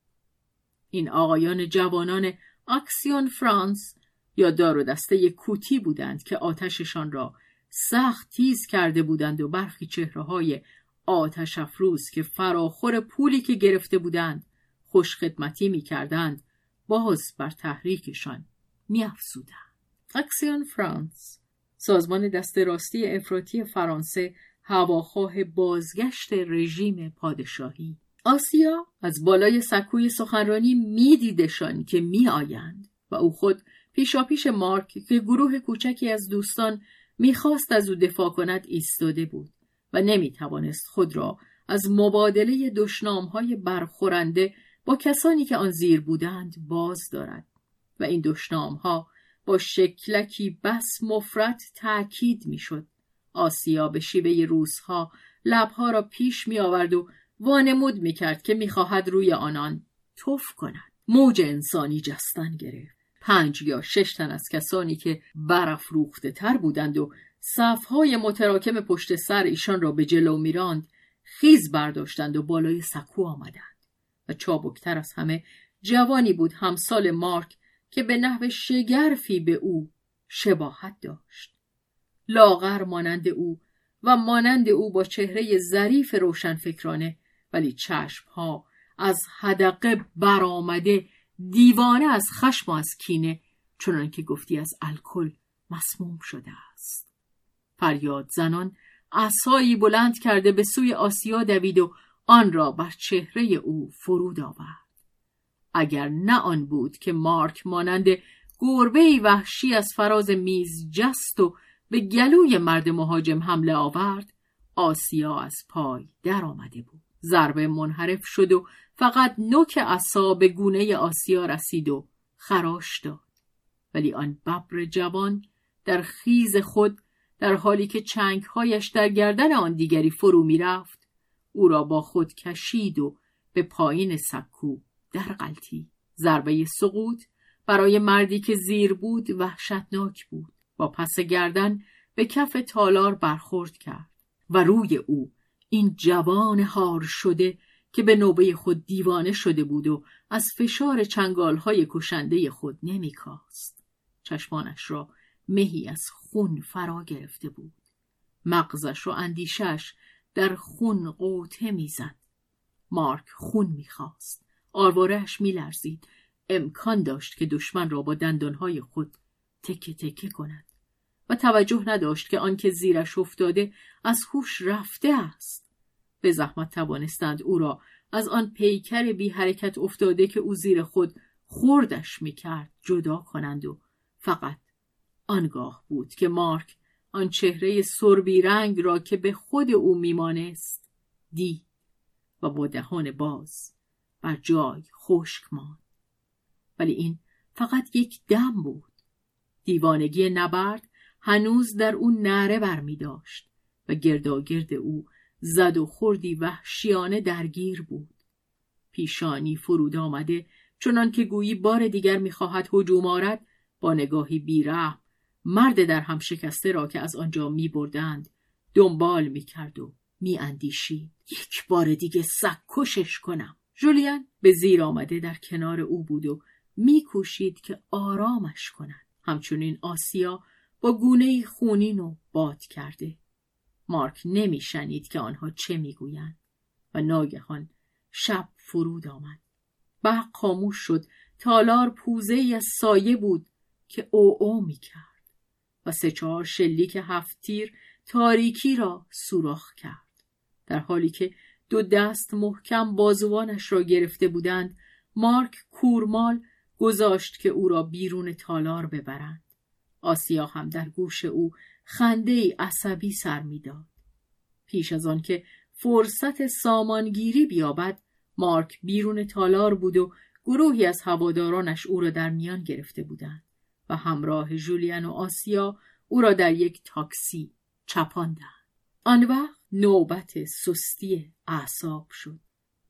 این آقایان جوانان اکسیون فرانس یا دار و دسته کوتی بودند که آتششان را سخت تیز کرده بودند و برخی چهره های آتش افروز که فراخور پولی که گرفته بودند خوش خدمتی می کردند باز بر تحریکشان می افزودند. اکسیون فرانس سازمان دست راستی افراطی فرانسه هواخواه بازگشت رژیم پادشاهی. آسیا از بالای سکوی سخنرانی میدیدشان که میآیند و او خود پیشاپیش مارک که گروه کوچکی از دوستان می‌خواست از او دفاع کند ایستاده بود و نمی‌توانست خود را از مبادله های برخورنده با کسانی که آن زیر بودند باز دارد و این ها با شکلکی بس مفرت تأکید می‌شد. آسیا به شیوه روزها لبها را پیش می آورد و وانمود می کرد که می‌خواهد روی آنان توف کند. موج انسانی جستن گرفت. پنج یا شش تن از کسانی که برافروخته تر بودند و صفهای متراکم پشت سر ایشان را به جلو میراند خیز برداشتند و بالای سکو آمدند. و چابکتر از همه جوانی بود همسال مارک که به نحو شگرفی به او شباهت داشت. لاغر مانند او و مانند او با چهره ظریف روشنفکرانه ولی چشمها از حدقه برآمده دیوانه از خشم و از کینه چنان که گفتی از الکل مسموم شده است. فریاد زنان عصایی بلند کرده به سوی آسیا دوید و آن را بر چهره او فرود آورد. اگر نه آن بود که مارک مانند گربه وحشی از فراز میز جست و به گلوی مرد مهاجم حمله آورد آسیا از پای در آمده بود. ضربه منحرف شد و فقط نوک عصا به گونه آسیا رسید و خراش داد. ولی آن ببر جوان در خیز خود در حالی که چنگهایش در گردن آن دیگری فرو می‌رفت او را با خود کشید و به پایین سکو در غلطی ضربه سقوط برای مردی که زیر بود وحشتناک بود. با پس گردن به کف تالار برخورد کرد و روی او این جوان هار شده که به نوبه خود دیوانه شده بود و از فشار های کشنده خود نمیکاست. چشمانش را مهی از خون فرا گرفته بود. مغزش و اندیشش در خون قوطه می‌زد. مارک خون می‌خواست. آروارهش میلرزید. امکان داشت که دشمن را با دندانهای خود تکه تکه کند. و توجه نداشت که آنکه زیرش افتاده از هوش رفته است. به زحمت توانستند او را از آن پیکر بی حرکت افتاده که او زیر خود خوردش می‌کرد جدا کنند و فقط آنگاه بود که مارک آن چهره سربی رنگ را که به خود او میمانست دید و با دهان باز بر جای خشک ماند. ولی این فقط یک دم بود. دیوانگی نبرد هنوز در او نره بر می داشت و گرداگرد او زد و خوردی وحشیانه درگیر بود پیشانی فرود آمده چنان که گویی بار دیگر می‌خواهد هجوم آرد با نگاهی بیرحم مرد در هم شکسته را که از آنجا می بردند دنبال می کرد و می اندیشید. یک بار دیگه سک کشش کنم. جولیان به زیر آمده در کنار او بود و می کوشید که آرامش کند. همچنین آسیا با گونه خونین و باد کرده. مارک نمیشنید که آنها چه می‌گویند و ناگهان شب فرود آمد. برق خاموش شد تالار پوزه از سایه بود که او او می کرد. و سه چهار شلیک هفت تیر تاریکی را سوراخ کرد در حالی که دو دست محکم بازوانش را گرفته بودند مارک کورمال گذاشت که او را بیرون تالار ببرند آسیا هم در گوش او خنده ای عصبی سر می‌داد. پیش از آن که فرصت سامانگیری بیابد مارک بیرون تالار بود و گروهی از هوادارانش او را در میان گرفته بودند و همراه جولیان و آسیا او را در یک تاکسی چپاندند. آن وقت نوبت سستی اعصاب شد.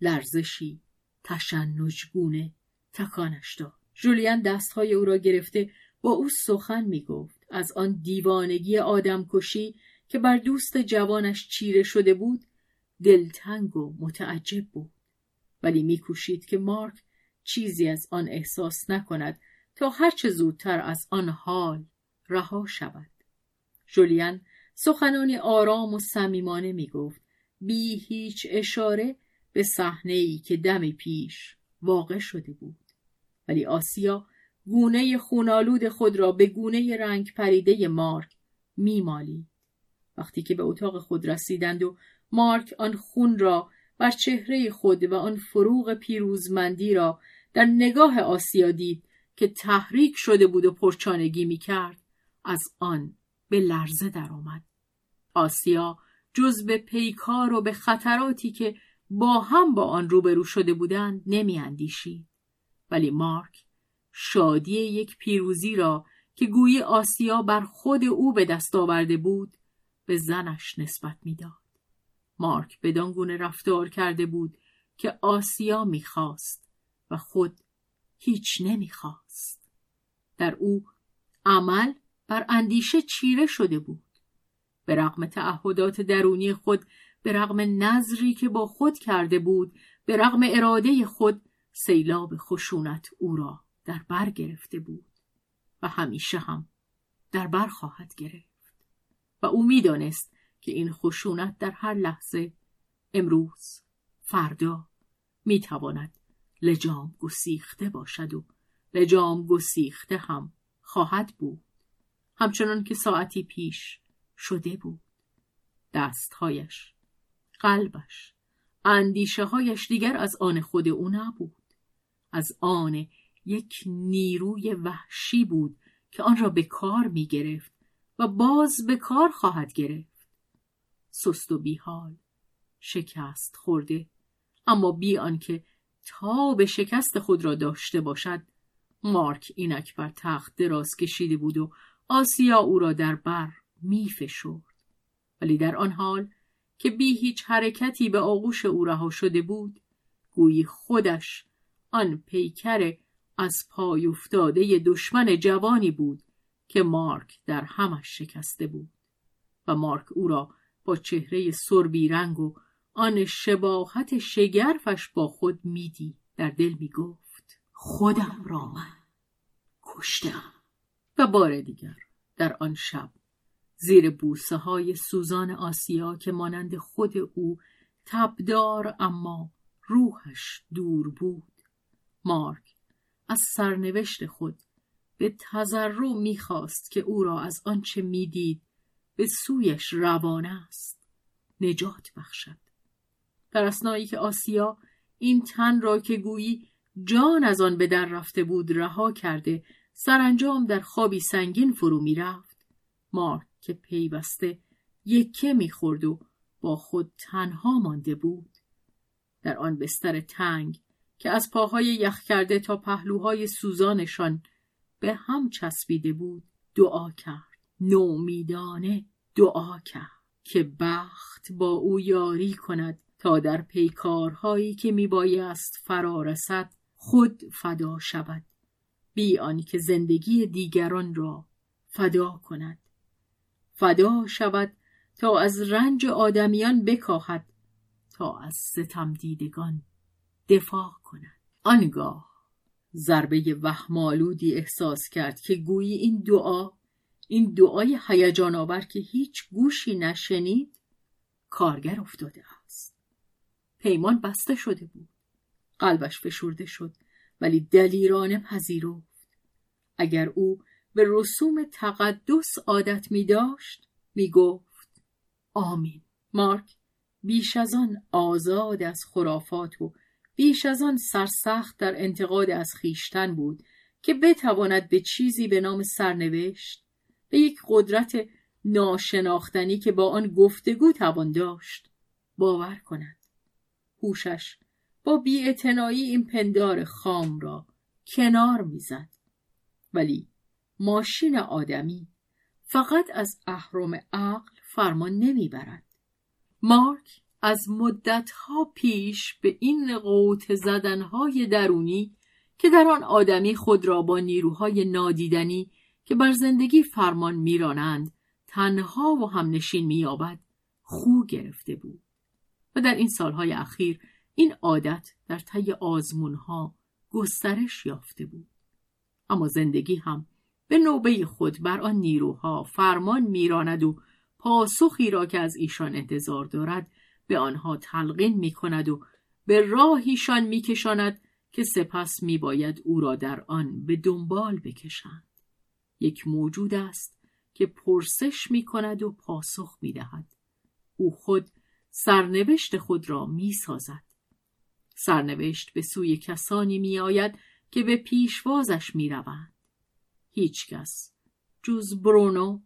لرزشی تشنجگونه تکانش داد. جولیان دستهای او را گرفته با او سخن می گفت از آن دیوانگی آدمکشی که بر دوست جوانش چیره شده بود دلتنگ و متعجب بود. ولی میکوشید که مارک چیزی از آن احساس نکند تا هرچه زودتر از آن حال رها شود. جولیان سخنانی آرام و صمیمانه می گفت بی هیچ اشاره به صحنه ای که دم پیش واقع شده بود. ولی آسیا گونه خونالود خود را به گونه رنگ پریده مارک میمالید وقتی که به اتاق خود رسیدند و مارک آن خون را بر چهره خود و آن فروغ پیروزمندی را در نگاه آسیا دید که تحریک شده بود و پرچانگی می کرد از آن به لرزه درآمد. آسیا جز به پیکار و به خطراتی که با هم با آن روبرو شده بودند نمی اندیشید. ولی مارک شادی یک پیروزی را که گویی آسیا بر خود او به دست آورده بود به زنش نسبت می‌داد. مارک بدان رفتار کرده بود که آسیا می‌خواست و خود هیچ نمی‌خواست در او عمل بر اندیشه چیره شده بود به رغم تعهدات درونی خود به رغم نظری که با خود کرده بود به رغم اراده خود سیلاب خشونت او را در بر گرفته بود و همیشه هم در بر خواهد گرفت و او می‌دانست که این خشونت در هر لحظه امروز فردا می‌تواند لجام گسیخته باشد و لجام گسیخته هم خواهد بود. همچنان که ساعتی پیش شده بود. دستهایش قلبش اندیشه هایش دیگر از آن خود او نبود. از آن یک نیروی وحشی بود که آن را به کار می گرفت و باز به کار خواهد گرفت سست و بیحال شکست خورده اما بی آنکه تا به شکست خود را داشته باشد مارک اینک بر تخت دراز کشیده بود و آسیا او را در بر می فشرد. ولی در آن حال که بی هیچ حرکتی به آغوش او رها شده بود گویی خودش آن پیکر از پای افتاده دشمن جوانی بود که مارک در همش شکسته بود و مارک او را با چهره سربی رنگ و آن شباهت شگرفش با خود میدی در دل می‌گفت خودم را من کشتم. و بار دیگر در آن شب زیر بوسه های سوزان آسیا که مانند خود او تبدار اما روحش دور بود مارک از سرنوشت خود به تذرع می‌خواست که او را از آنچه می‌دید به سویش روانه است نجات بخشد. در اسنایی که آسیا این تن را که گویی جان از آن به در رفته بود رها کرده سرانجام در خوابی سنگین فرو می‌رفت. مارک که پیوسته یکه می‌خورد و با خود تنها مانده بود. در آن بستر تنگ که از پاهای یخ کرده تا پهلوهای سوزانشان به هم چسبیده بود دعا کرد. نومیدانه دعا کرد که بخت با او یاری کند تا در پیکارهایی که میبایست فرا رسد خود فدا شود. بی آنکه زندگی دیگران را فدا کند. فدا شود تا از رنج آدمیان بکاهد تا از ستم دیدگان دفاع کند آنگاه ضربه وهمالودی احساس کرد که گویی این دعا این دعای هیجان آور که هیچ گوشی نشنید کارگر افتاده است. پیمان بسته شده بود. قلبش فشرده شد ولی دلیرانه پذیرفت. اگر او به رسوم تقدس عادت می داشت می گفت آمین. مارک بیش از آن آزاد از خرافات و بیش از آن سرسخت در انتقاد از خیشتن بود که بتواند به چیزی به نام سرنوشت به یک قدرت ناشناختنی که با آن گفتگو توان داشت باور کند. هوشش با بیاعتنایی این پندار خام را کنار می‌زد. ولی ماشین آدمی فقط از اهرم عقل فرمان نمی‌برد. مارک از مدتها پیش به این قوت زدنهای درونی که در آن آدمی خود را با نیروهای نادیدنی که بر زندگی فرمان میرانند تنها و همنشین مییابد خو گرفته بود. و در این سالهای اخیر این عادت در طی آزمونها گسترش یافته بود. اما زندگی هم به نوبه خود بر آن نیروها فرمان میراند و پاسخی را که از ایشان انتظار دارد به آنها تلقین می کند و به راهیشان می کشاند که سپس می باید او را در آن به دنبال بکشند. یک موجود است که پرسش می کند و پاسخ می دهد. او خود سرنوشت خود را می سازد. سرنوشت به سوی کسانی می آید که به پیشوازش می روند. هیچ کس جز برونو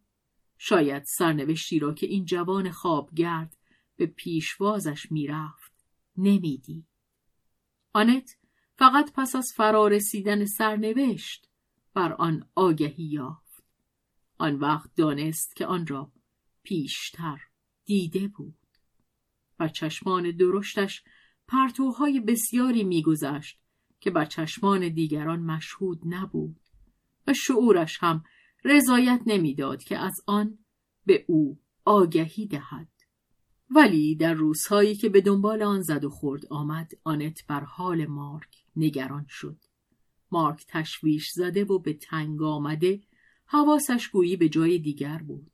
شاید سرنوشتی را که این جوان خوابگرد به پیشوازش می‌رفت. نمیدی آنت فقط پس از فرارسیدن سرنوشت بر آن آگهی یافت. آن وقت دانست که آن را پیشتر دیده بود. بر چشمان درشتش پرتوهای بسیاری میگذشت که بر چشمان دیگران مشهود نبود و شعورش هم رضایت نمی‌داد که از آن به او آگهی دهد. ولی در روزهایی که به دنبال آن زد و خورد آمد آنت بر حال مارک نگران شد. مارک تشویش زده و به تنگ آمده حواسش گویی به جای دیگر بود.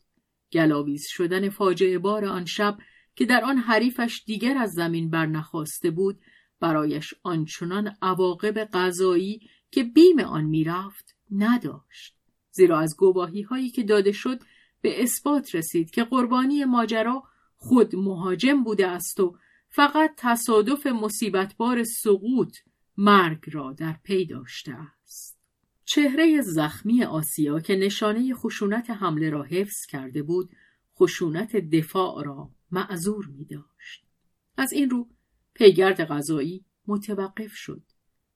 گلاویز شدن فاجعه بار آن شب که در آن حریفش دیگر از زمین برنخواسته بود برایش آنچنان عواقب غذایی که بیم آن می‌رفت نداشت. زیرا از گواهی هایی که داده شد به اثبات رسید که قربانی ماجرا خود مهاجم بوده است و فقط تصادف مصیبتبار سقوط مرگ را در پی داشته است. چهره زخمی آسیا که نشانه خشونت حمله را حفظ کرده بود خشونت دفاع را معذور می داشت. از این رو پیگرد غذایی متوقف شد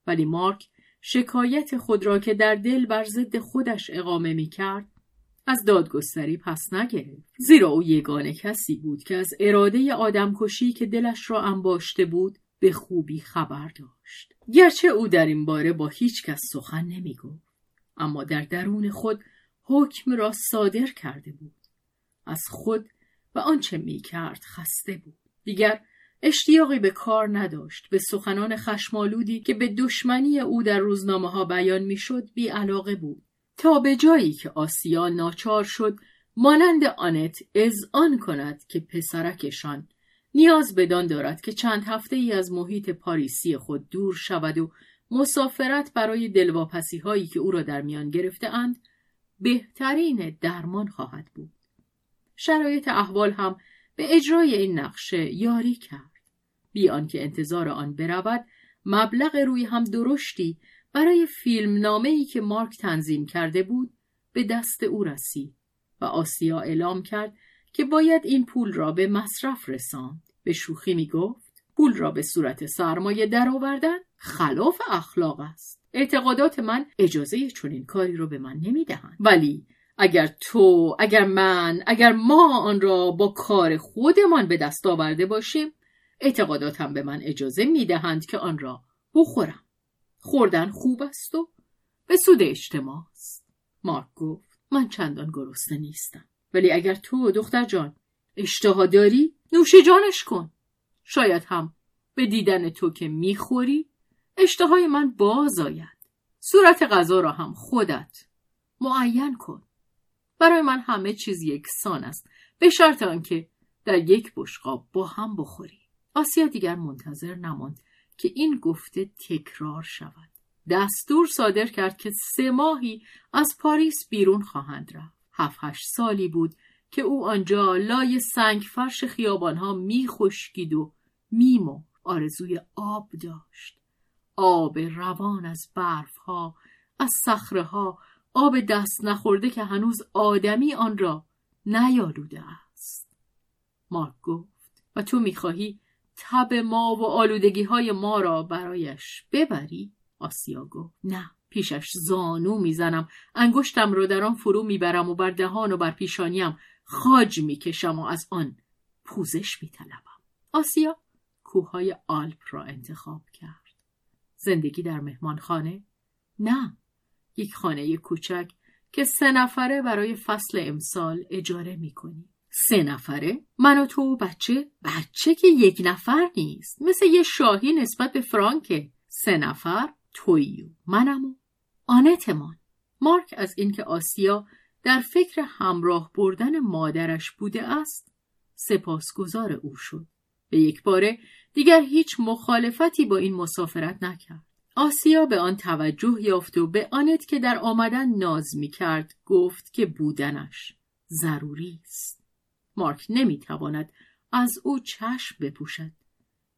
ولی مارک شکایت خود را که در دل بر ضد خودش اقامه می کرد از دادگستری پس نگرفت. زیرا او یگانه کسی بود که از اراده آدمکشی که دلش را انباشته بود به خوبی خبر داشت. گرچه او در این باره با هیچ کس سخن نمی گفت. اما در درون خود حکم را صادر کرده بود. از خود و آنچه می کرد خسته بود. دیگر اشتیاقی به کار نداشت. به سخنان خشمالودی که به دشمنی او در روزنامه ها بیان می‌شد بی علاقه بود. تا به جایی که آسیا ناچار شد مانند آنت آن کند که پسرکشان نیاز بدان دارد که چند هفته ای از محیط پاریسی خود دور شود و مسافرت برای دلواپسی هایی که او را در میان گرفته اند بهترین درمان خواهد بود. شرایط احوال هم به اجرای این نقشه یاری کرد. بی آنکه انتظار آن برود مبلغ روی هم درشتی برای فیلم ای که مارک تنظیم کرده بود به دست او رسید و آسیا اعلام کرد که باید این پول را به مصرف رساند. به شوخی می گفت پول را به صورت سرمایه درآوردن خلاف اخلاق است. اعتقادات من اجازه چنین کاری رو به من نمی‌دهند. ولی اگر تو، اگر من، اگر ما آن را با کار خودمان به دست آورده باشیم اعتقاداتم به من اجازه می‌دهند که آن را بخورم. خوردن خوب است و به سود اجتماع است. مارک گفت من چندان گرسنه نیستم. ولی اگر تو دختر جان اشتها داری نوش جانش کن. شاید هم به دیدن تو که می‌خوری اشتهای من باز آید. صورت غذا را هم خودت معین کن. برای من همه چیز یکسان است به شرط آنکه در یک بشقاب با هم بخوری. آسیا دیگر منتظر نماند که این گفته تکرار شود. دستور صادر کرد که سه ماهی از پاریس بیرون خواهند رفت. هفت هشت سالی بود که او آنجا لای سنگ فرش خیابانها میخشکید و میمو آرزوی آب داشت. آب روان از برفها، از ها، آب دست نخورده که هنوز آدمی آن را نیالوده است. مارک گفت و تو می‌خواهی تب ما و آلودگی های ما را برایش ببری؟ آسیا گفت نه پیشش زانو می‌زنم. انگشتم را در آن فرو می‌برم و بر دهان و بر پیشانیم خاج می‌کشم و از آن پوزش میطلبم. آسیا کوههای آلپ را انتخاب کرد. زندگی در مهمانخانه؟ نه یک خانه کوچک که سه نفره برای فصل امسال اجاره می‌کنی سه نفره. من و تو و بچه. بچه که یک نفر نیست. مثل یه شاهی نسبت به فرانکه سه نفر. تویی و منم و آنتمان. مارک از اینکه آسیا در فکر همراه بردن مادرش بوده است سپاسگزار او شد. به یک باره دیگر هیچ مخالفتی با این مسافرت نکرد. آسیا به آن توجه یافت و به آنت که در آمدن ناز می کرد گفت که بودنش ضروری است. مارک نمی‌تواند از او چشم بپوشد.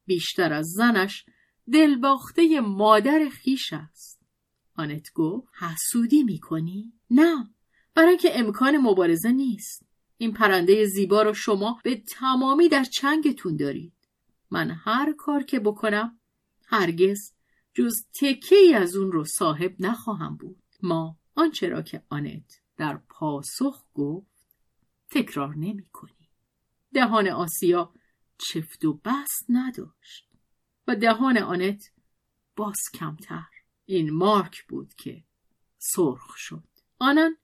بیشتر از زنش دلباخته مادر خیش است. آنت گفت حسودی می‌کنی؟ نه برای که امکان مبارزه نیست. این پرنده زیبا رو شما به تمامی در چنگتون دارید. من هر کار که بکنم هرگز جز تکه ای از اون رو صاحب نخواهم بود. ما آنچه را که آنت در پاسخ گفت تکرار نمی کنی. دهان آسیا چفت و بست نداشت و دهان آنت باز کمتر. این مارک بود که سرخ شد. آنان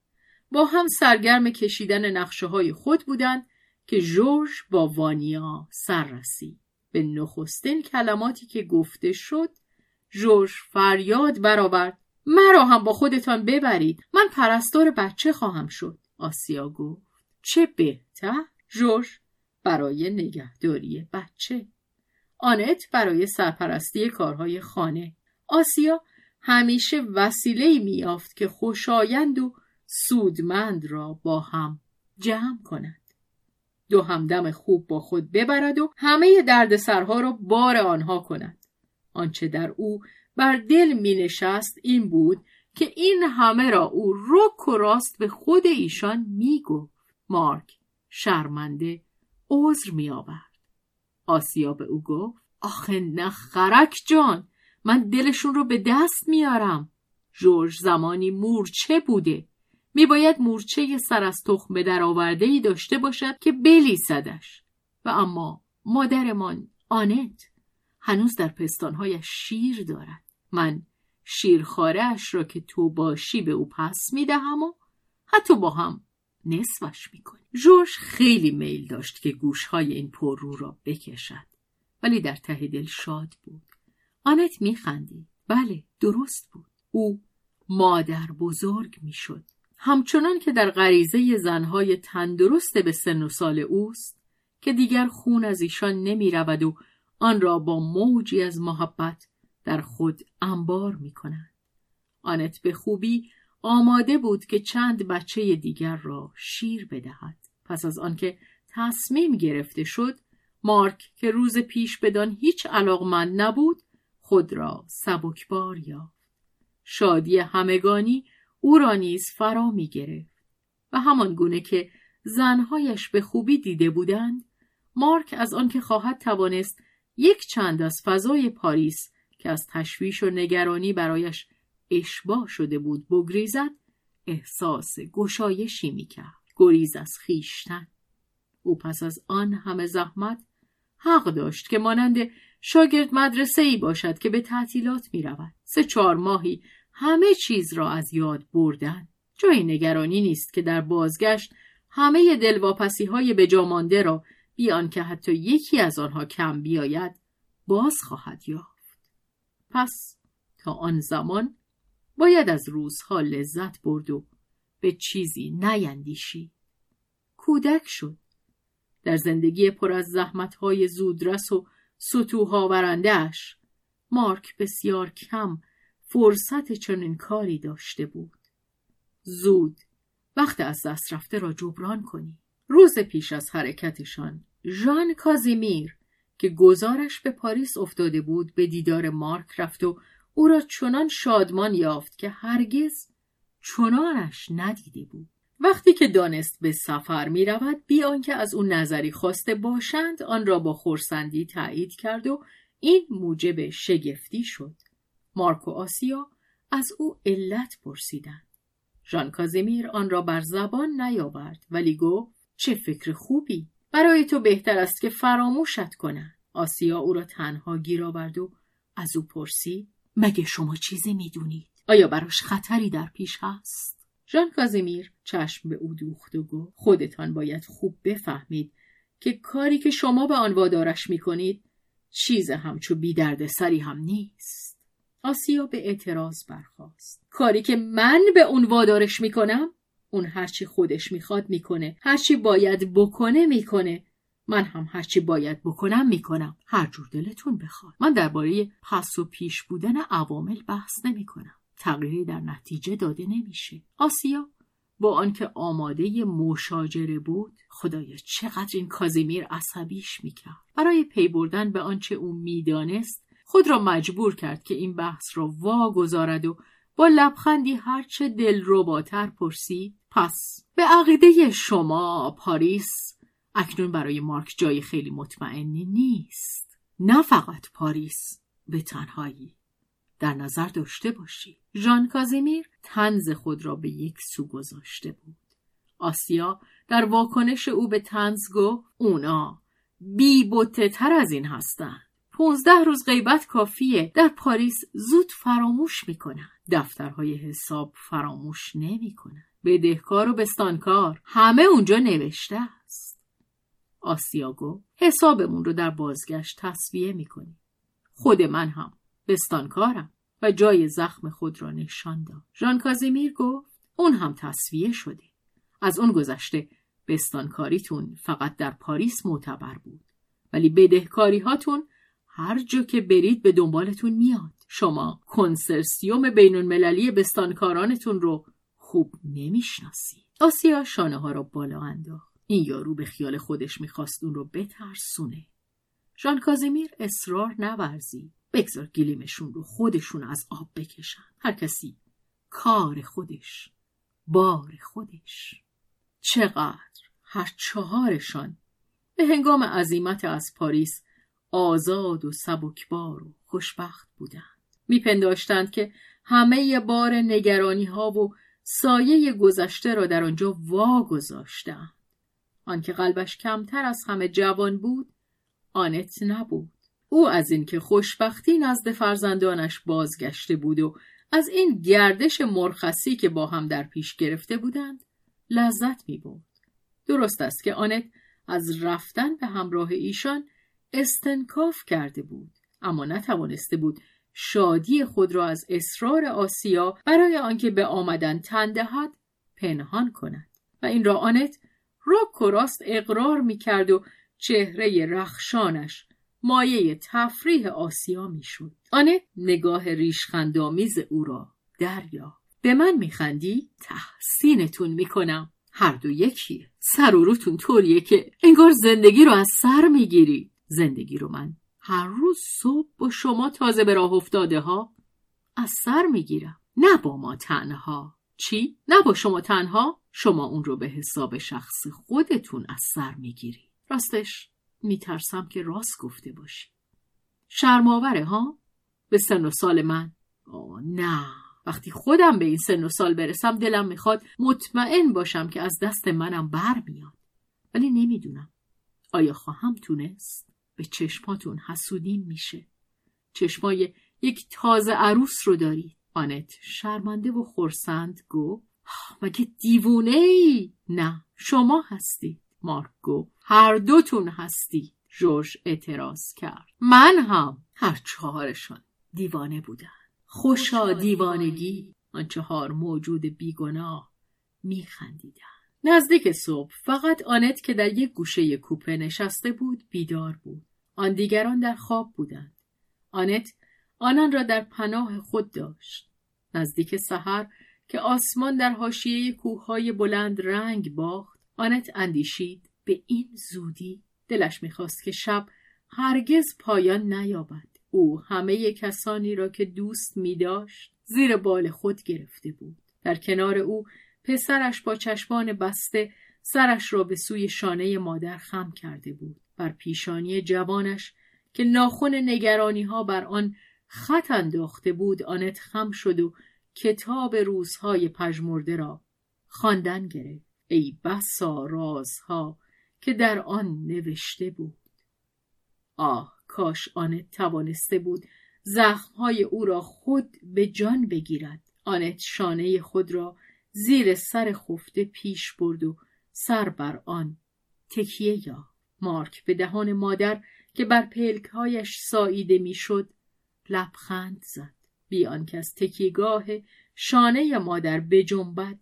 با هم سرگرم کشیدن نقشه های خود بودند که جورج با وانیا سر رسید. به نخستین کلماتی که گفته شد جورج فریاد برآورد. مرا هم با خودتان ببرید. من پرستار بچه خواهم شد. آسیا گفت. چه بهتر؟ جورج. برای نگهداری بچه. آنت برای سرپرستی کارهای خانه. آسیا همیشه وسیله میافت که خوشایند و سودمند را با هم جمع کند. دو همدم خوب با خود ببرد و همه دردسرها را بار آنها کند. آنچه در او بر دل می نشست این بود که این همه را او رک و راست به خود ایشان می گفت. مارک شرمنده عذر می آورد. آسیا به او گفت آخه نخرک جان من دلشون رو به دست میارم. جورج زمانی مورچه بوده. میباید مورچه سر از تخم در ای داشته باشد که بلیسدش. و اما مادرمان آنت هنوز در پستانهایش شیر دارد من شیرخارهاش را که تو باشی به او پس می‌دهم و حتی با هم نصفش می‌کنی جوش خیلی میل داشت که گوشهای این پررو را بکشد ولی در ته دل شاد بود. آنت میخندید. بله درست بود. او مادر بزرگ می‌شد. همچنان که در غریزه زنهای تندرست به سن و سال اوست که دیگر خون از ایشان نمی رود و آن را با موجی از محبت در خود انبار می کنند. آنت به خوبی آماده بود که چند بچه دیگر را شیر بدهد. پس از آنکه تصمیم گرفته شد مارک که روز پیش بدان هیچ علاقمند نبود خود را سبکبار یافت. شادی همگانی او را نیز فرا می گرفت و همان گونه که زنهایش به خوبی دیده بودند مارک از آنکه خواهد توانست یک چند از فضای پاریس که از تشویش و نگرانی برایش اشباه شده بود بگریزد احساس گشایشی می‌کرد گریز از خیشتن او پس از آن همه زحمت حق داشت که مانند شاگرد مدرسه ای باشد که به تعطیلات می رود. سه چهار ماهی همه چیز را از یاد بردن. جای نگرانی نیست که در بازگشت همه دلواپسی های بجامانده را بیان که حتی یکی از آنها کم بیاید باز خواهد یافت. پس تا آن زمان باید از روزها لذت برد و به چیزی نیندیشی. کودک شد. در زندگی پر از زحمتهای زودرس و سطوها ورندهش مارک بسیار کم فرصت چنین کاری داشته بود. زود وقت از دست رفته را جبران کنی. روز پیش از حرکتشان ژان کازیمیر که گزارش به پاریس افتاده بود به دیدار مارک رفت و او را چنان شادمان یافت که هرگز چنانش ندیده بود. وقتی که دانست به سفر می رود بی آنکه از او نظری خواسته باشند آن را با خورسندی تایید کرد و این موجب شگفتی شد. مارک و آسیا از او علت پرسیدند. ژان کازیمیر آن را بر زبان نیاورد ولی گفت چه فکر خوبی! برای تو بهتر است که فراموشت کنند آسیا او را تنها گیر آورد و از او پرسید مگه شما چیزی می‌دونید؟ آیا براش خطری در پیش هست؟ ژان کازیمیر چشم به او دوخت و گفت خودتان باید خوب بفهمید که کاری که شما به آن وادارش می‌کنید چیز همچو بی درد سری هم نیست. آسیا به اعتراض برخاست. کاری که من به اون وادارش می‌کنم اون هرچی خودش می‌خواد می‌کنه. هرچی باید بکنه می‌کنه. من هم هرچی باید بکنم می‌کنم. هر جور دلتون بخواد. من درباره پس و پیش بودن عوامل بحث نمی‌کنم. تغییری در نتیجه داده نمیشه. آسیا با آنکه آماده مشاجره بود خدایا چقدر این کازیمیر عصبیش می‌کرد. برای پی بردن به آنچه او می‌دانست خود را مجبور کرد که این بحث را واگذارد و با لبخندی هرچه دل باتر پرسید پس به عقیده شما پاریس اکنون برای مارک جای خیلی مطمئنی نیست. نه فقط پاریس. به تنهایی. در نظر داشته باشی. ژان کازیمیر تنز خود را به یک سو گذاشته بود. آسیا در واکنش او به تنز گفت اونا بی تر از این هستند پونزده روز غیبت کافیه. در پاریس زود فراموش می‌کنن. دفترهای حساب فراموش نمی‌کنن. بدهکار و بستانکار. همه اونجا نوشته آسیا گفت حسابمون رو در بازگشت تصویه می‌کنیم. خود من هم. بستانکارم. و جای زخم خود را نشان داد. ژان کازیمیر گفت اون هم تصویه شده. از اون گذشته بستانکاریتون فقط در پاریس معتبر بود. ولی بدهکاری هاتون هر جا که برید به دنبالتون میاد. شما کنسرسیوم بین المللی بستانکارانتون رو خوب نمی‌شناسی آسیا شانه ها را بالا انداخت. این یارو به خیال خودش می‌خواست اون رو بترسونه. ژان کازیمیر اصرار نورزی. بگذار گلیمشون رو خودشون از آب بکشن. هر کسی کار خودش بار خودش. چقدر؟ هر چهارشان. به هنگام عظیمت از پاریس آزاد و سبکبار و خوشبخت بودند. میپنداشتند که همه بار نگرانی ها و سایه گذشته را در آنجا وا گذاشتند آنکه قلبش کمتر از همه جوان بود آنت نبود او از اینکه خوشبختی نزد فرزندانش بازگشته بود و از این گردش مرخصی که با هم در پیش گرفته بودند لذت می بود. درست است که آنت از رفتن به همراه ایشان استنکاف کرده بود اما نتوانسته بود شادی خود را از اصرار آسیا برای آنکه به آمدن تن دهد پنهان کند و این را آنت رک و راست اقرار می کرد و چهره رخشانش مایه تفریح آسیا می‌شد. آنت نگاه ریشخندآمیز او را دریا به من میخندی؟ تحسینتون می‌کنم. هر دو یکیه. روتون طوریه که انگار زندگی رو از سر می‌گیری. زندگی رو من هر روز صبح با شما تازه به راه افتاده ها از سر می‌گیرم. نه با ما تنها. چی؟ نه با شما تنها؟ شما اون رو به حساب شخص خودتون از سر می‌گیری راستش میترسم که راست گفته باشی شرماوره ها؟ به سن و سال من؟ آه نه وقتی خودم به این سن و سال برسم دلم می‌خواد مطمئن باشم که از دست منم بر میاد ولی نمی‌دونم آیا خواهم تونست؟ به چشماتون حسودیم میشه چشمای یک تازه عروس رو دارید آنت شرمنده و خورسند گفت مگه دیوونه ای؟ نه شما هستی مارک گفت هر دوتون هستی جورج اعتراض کرد من هم. هر چهارشان دیوانه بودن خوشا دیوانگی. آن چهار موجود بیگناه میخندیدن نزدیک صبح فقط آنت که در یک گوشه کوپه نشسته بود بیدار بود. آن دیگران در خواب بودند. آنت آنان را در پناه خود داشت. نزدیک سحر که آسمان در حاشیه کوههای بلند رنگ باخت آنت اندیشید به این زودی دلش می‌خواست که شب هرگز پایان نیابد. او همه کسانی را که دوست می داشت زیر بال خود گرفته بود. در کنار او پسرش با چشمان بسته سرش را به سوی شانه مادر خم کرده بود. بر پیشانی جوانش که ناخن نگرانی ها بر آن خط انداخته بود آنت خم شد و کتاب روزهای پژمرده را خواندن گرفت. ای بسا رازها که در آن نوشته بود. آه کاش آنت توانسته بود زخمهای او را خود به جان بگیرد. آنت شانه خود را زیر سر خفته پیش برد و سر بر آن تکیه یا مارک به دهان مادر که بر پلکهایش ساییده می‌شد لبخند زد. بیان که از تکیگاه شانه مادر بجنبد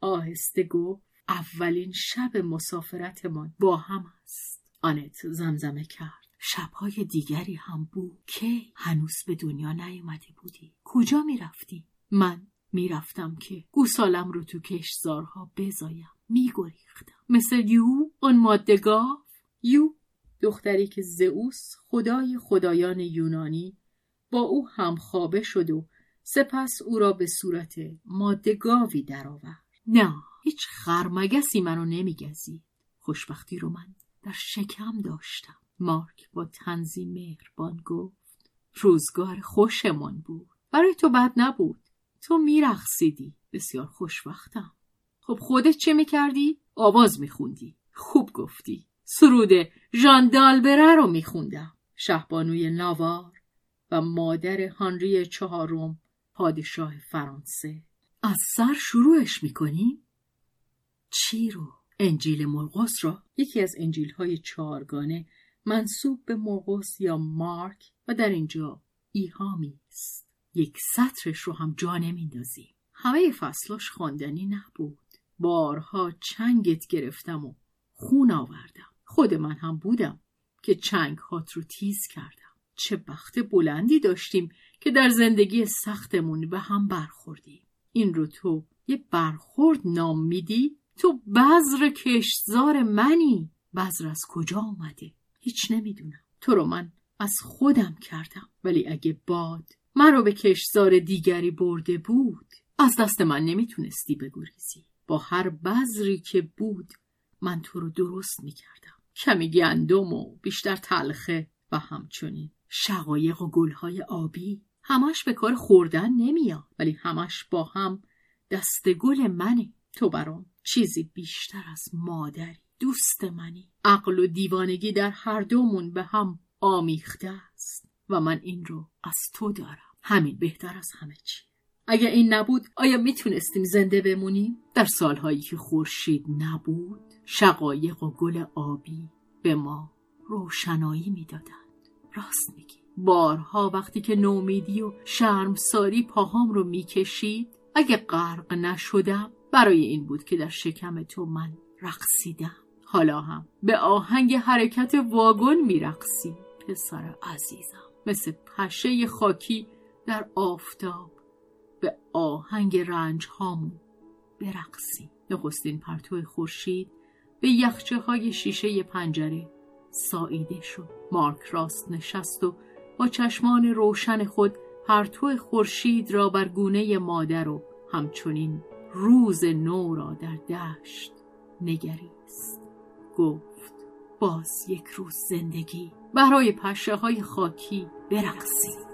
آهسته گفت اولین شب مسافرتمان با هم است. آنت زمزمه کرد. شبهای دیگری هم بود که هنوز به دنیا نیومده بودی. کجا می‌رفتی؟ من می‌رفتم که گوسالم رو تو کشزارها بزایم. میگریختم. مثل یو؟ اون مادگاف یو؟ دختری که زئوس خدای خدایان یونانی با او هم خوابه شد و سپس او را به صورت مادگاوی درآورد. نه هیچ خرمگسی منو نمیگزید. خوشبختی رو من در شکم داشتم. مارک با تنظیم مهربان گفت روزگار خوشمان بود. برای تو بد نبود. تو میرخصیدی بسیار خوشوقتم خب خودت چه می‌کردی؟ آواز میخوندی. خوب گفتی. سرود ژان دالبره رو میخوندم. شهبانوی ناوار. و مادر هانری چهارم پادشاه فرانسه. از سر شروعش می‌کنیم؟ چی رو؟ انجیل مرقس را یکی از انجیل های چهارگانه منصوب به مرقس یا مارک و در اینجا ایهامی است. یک سطرش رو هم جا نمیندازیم. همه فصلاش خواندنی نبود. بارها چنگت گرفتم و خون آوردم. خود من هم بودم که چنگ هات رو تیز کردم. چه بخت بلندی داشتیم که در زندگی سختمون به هم برخوردیم این رو تو یه برخورد نام میدی؟ تو بذر کشتزار منی. بذر از کجا آمده هیچ نمی‌دونم. تو رو من از خودم کردم. ولی اگه باد من رو به کشزار دیگری برده بود از دست من نمی‌تونستی بگریزی. با هر بذری که بود من تو رو درست می‌کردم. کمی گندم و بیشتر تلخه و همچنین. شقایق و گلهای آبی همش به کار خوردن نمیاد ولی همش با هم دست گل منه. تو برام چیزی بیشتر از مادری دوست منی. عقل و دیوانگی در هر دومون به هم آمیخته است و من این رو از تو دارم. همین بهتر از همه چی. اگر این نبود آیا می‌تونستیم زنده بمونیم؟ در سالهایی که خورشید نبود شقایق و گل آبی به ما روشنایی می‌دادند. راست میگی. بارها وقتی که نومیدی و شرمساری پاهام رو می‌کشید اگه غرق نشدم برای این بود که در شکم تو من رقصیدم. حالا هم به آهنگ حرکت واگن میرقصی پسر عزیزم. مثل پشه خاکی در آفتاب به آهنگ رنج هامون برقصی نخستین پرتو خورشید به یخچه های شیشه پنجره ساییده شد. مارک راست نشست و با چشمان روشن خود پرتو خورشید را بر گونه مادر و همچنین روز نو را در دشت نگریست. گفت باز یک روز زندگی. برای پشه های خاکی برقصید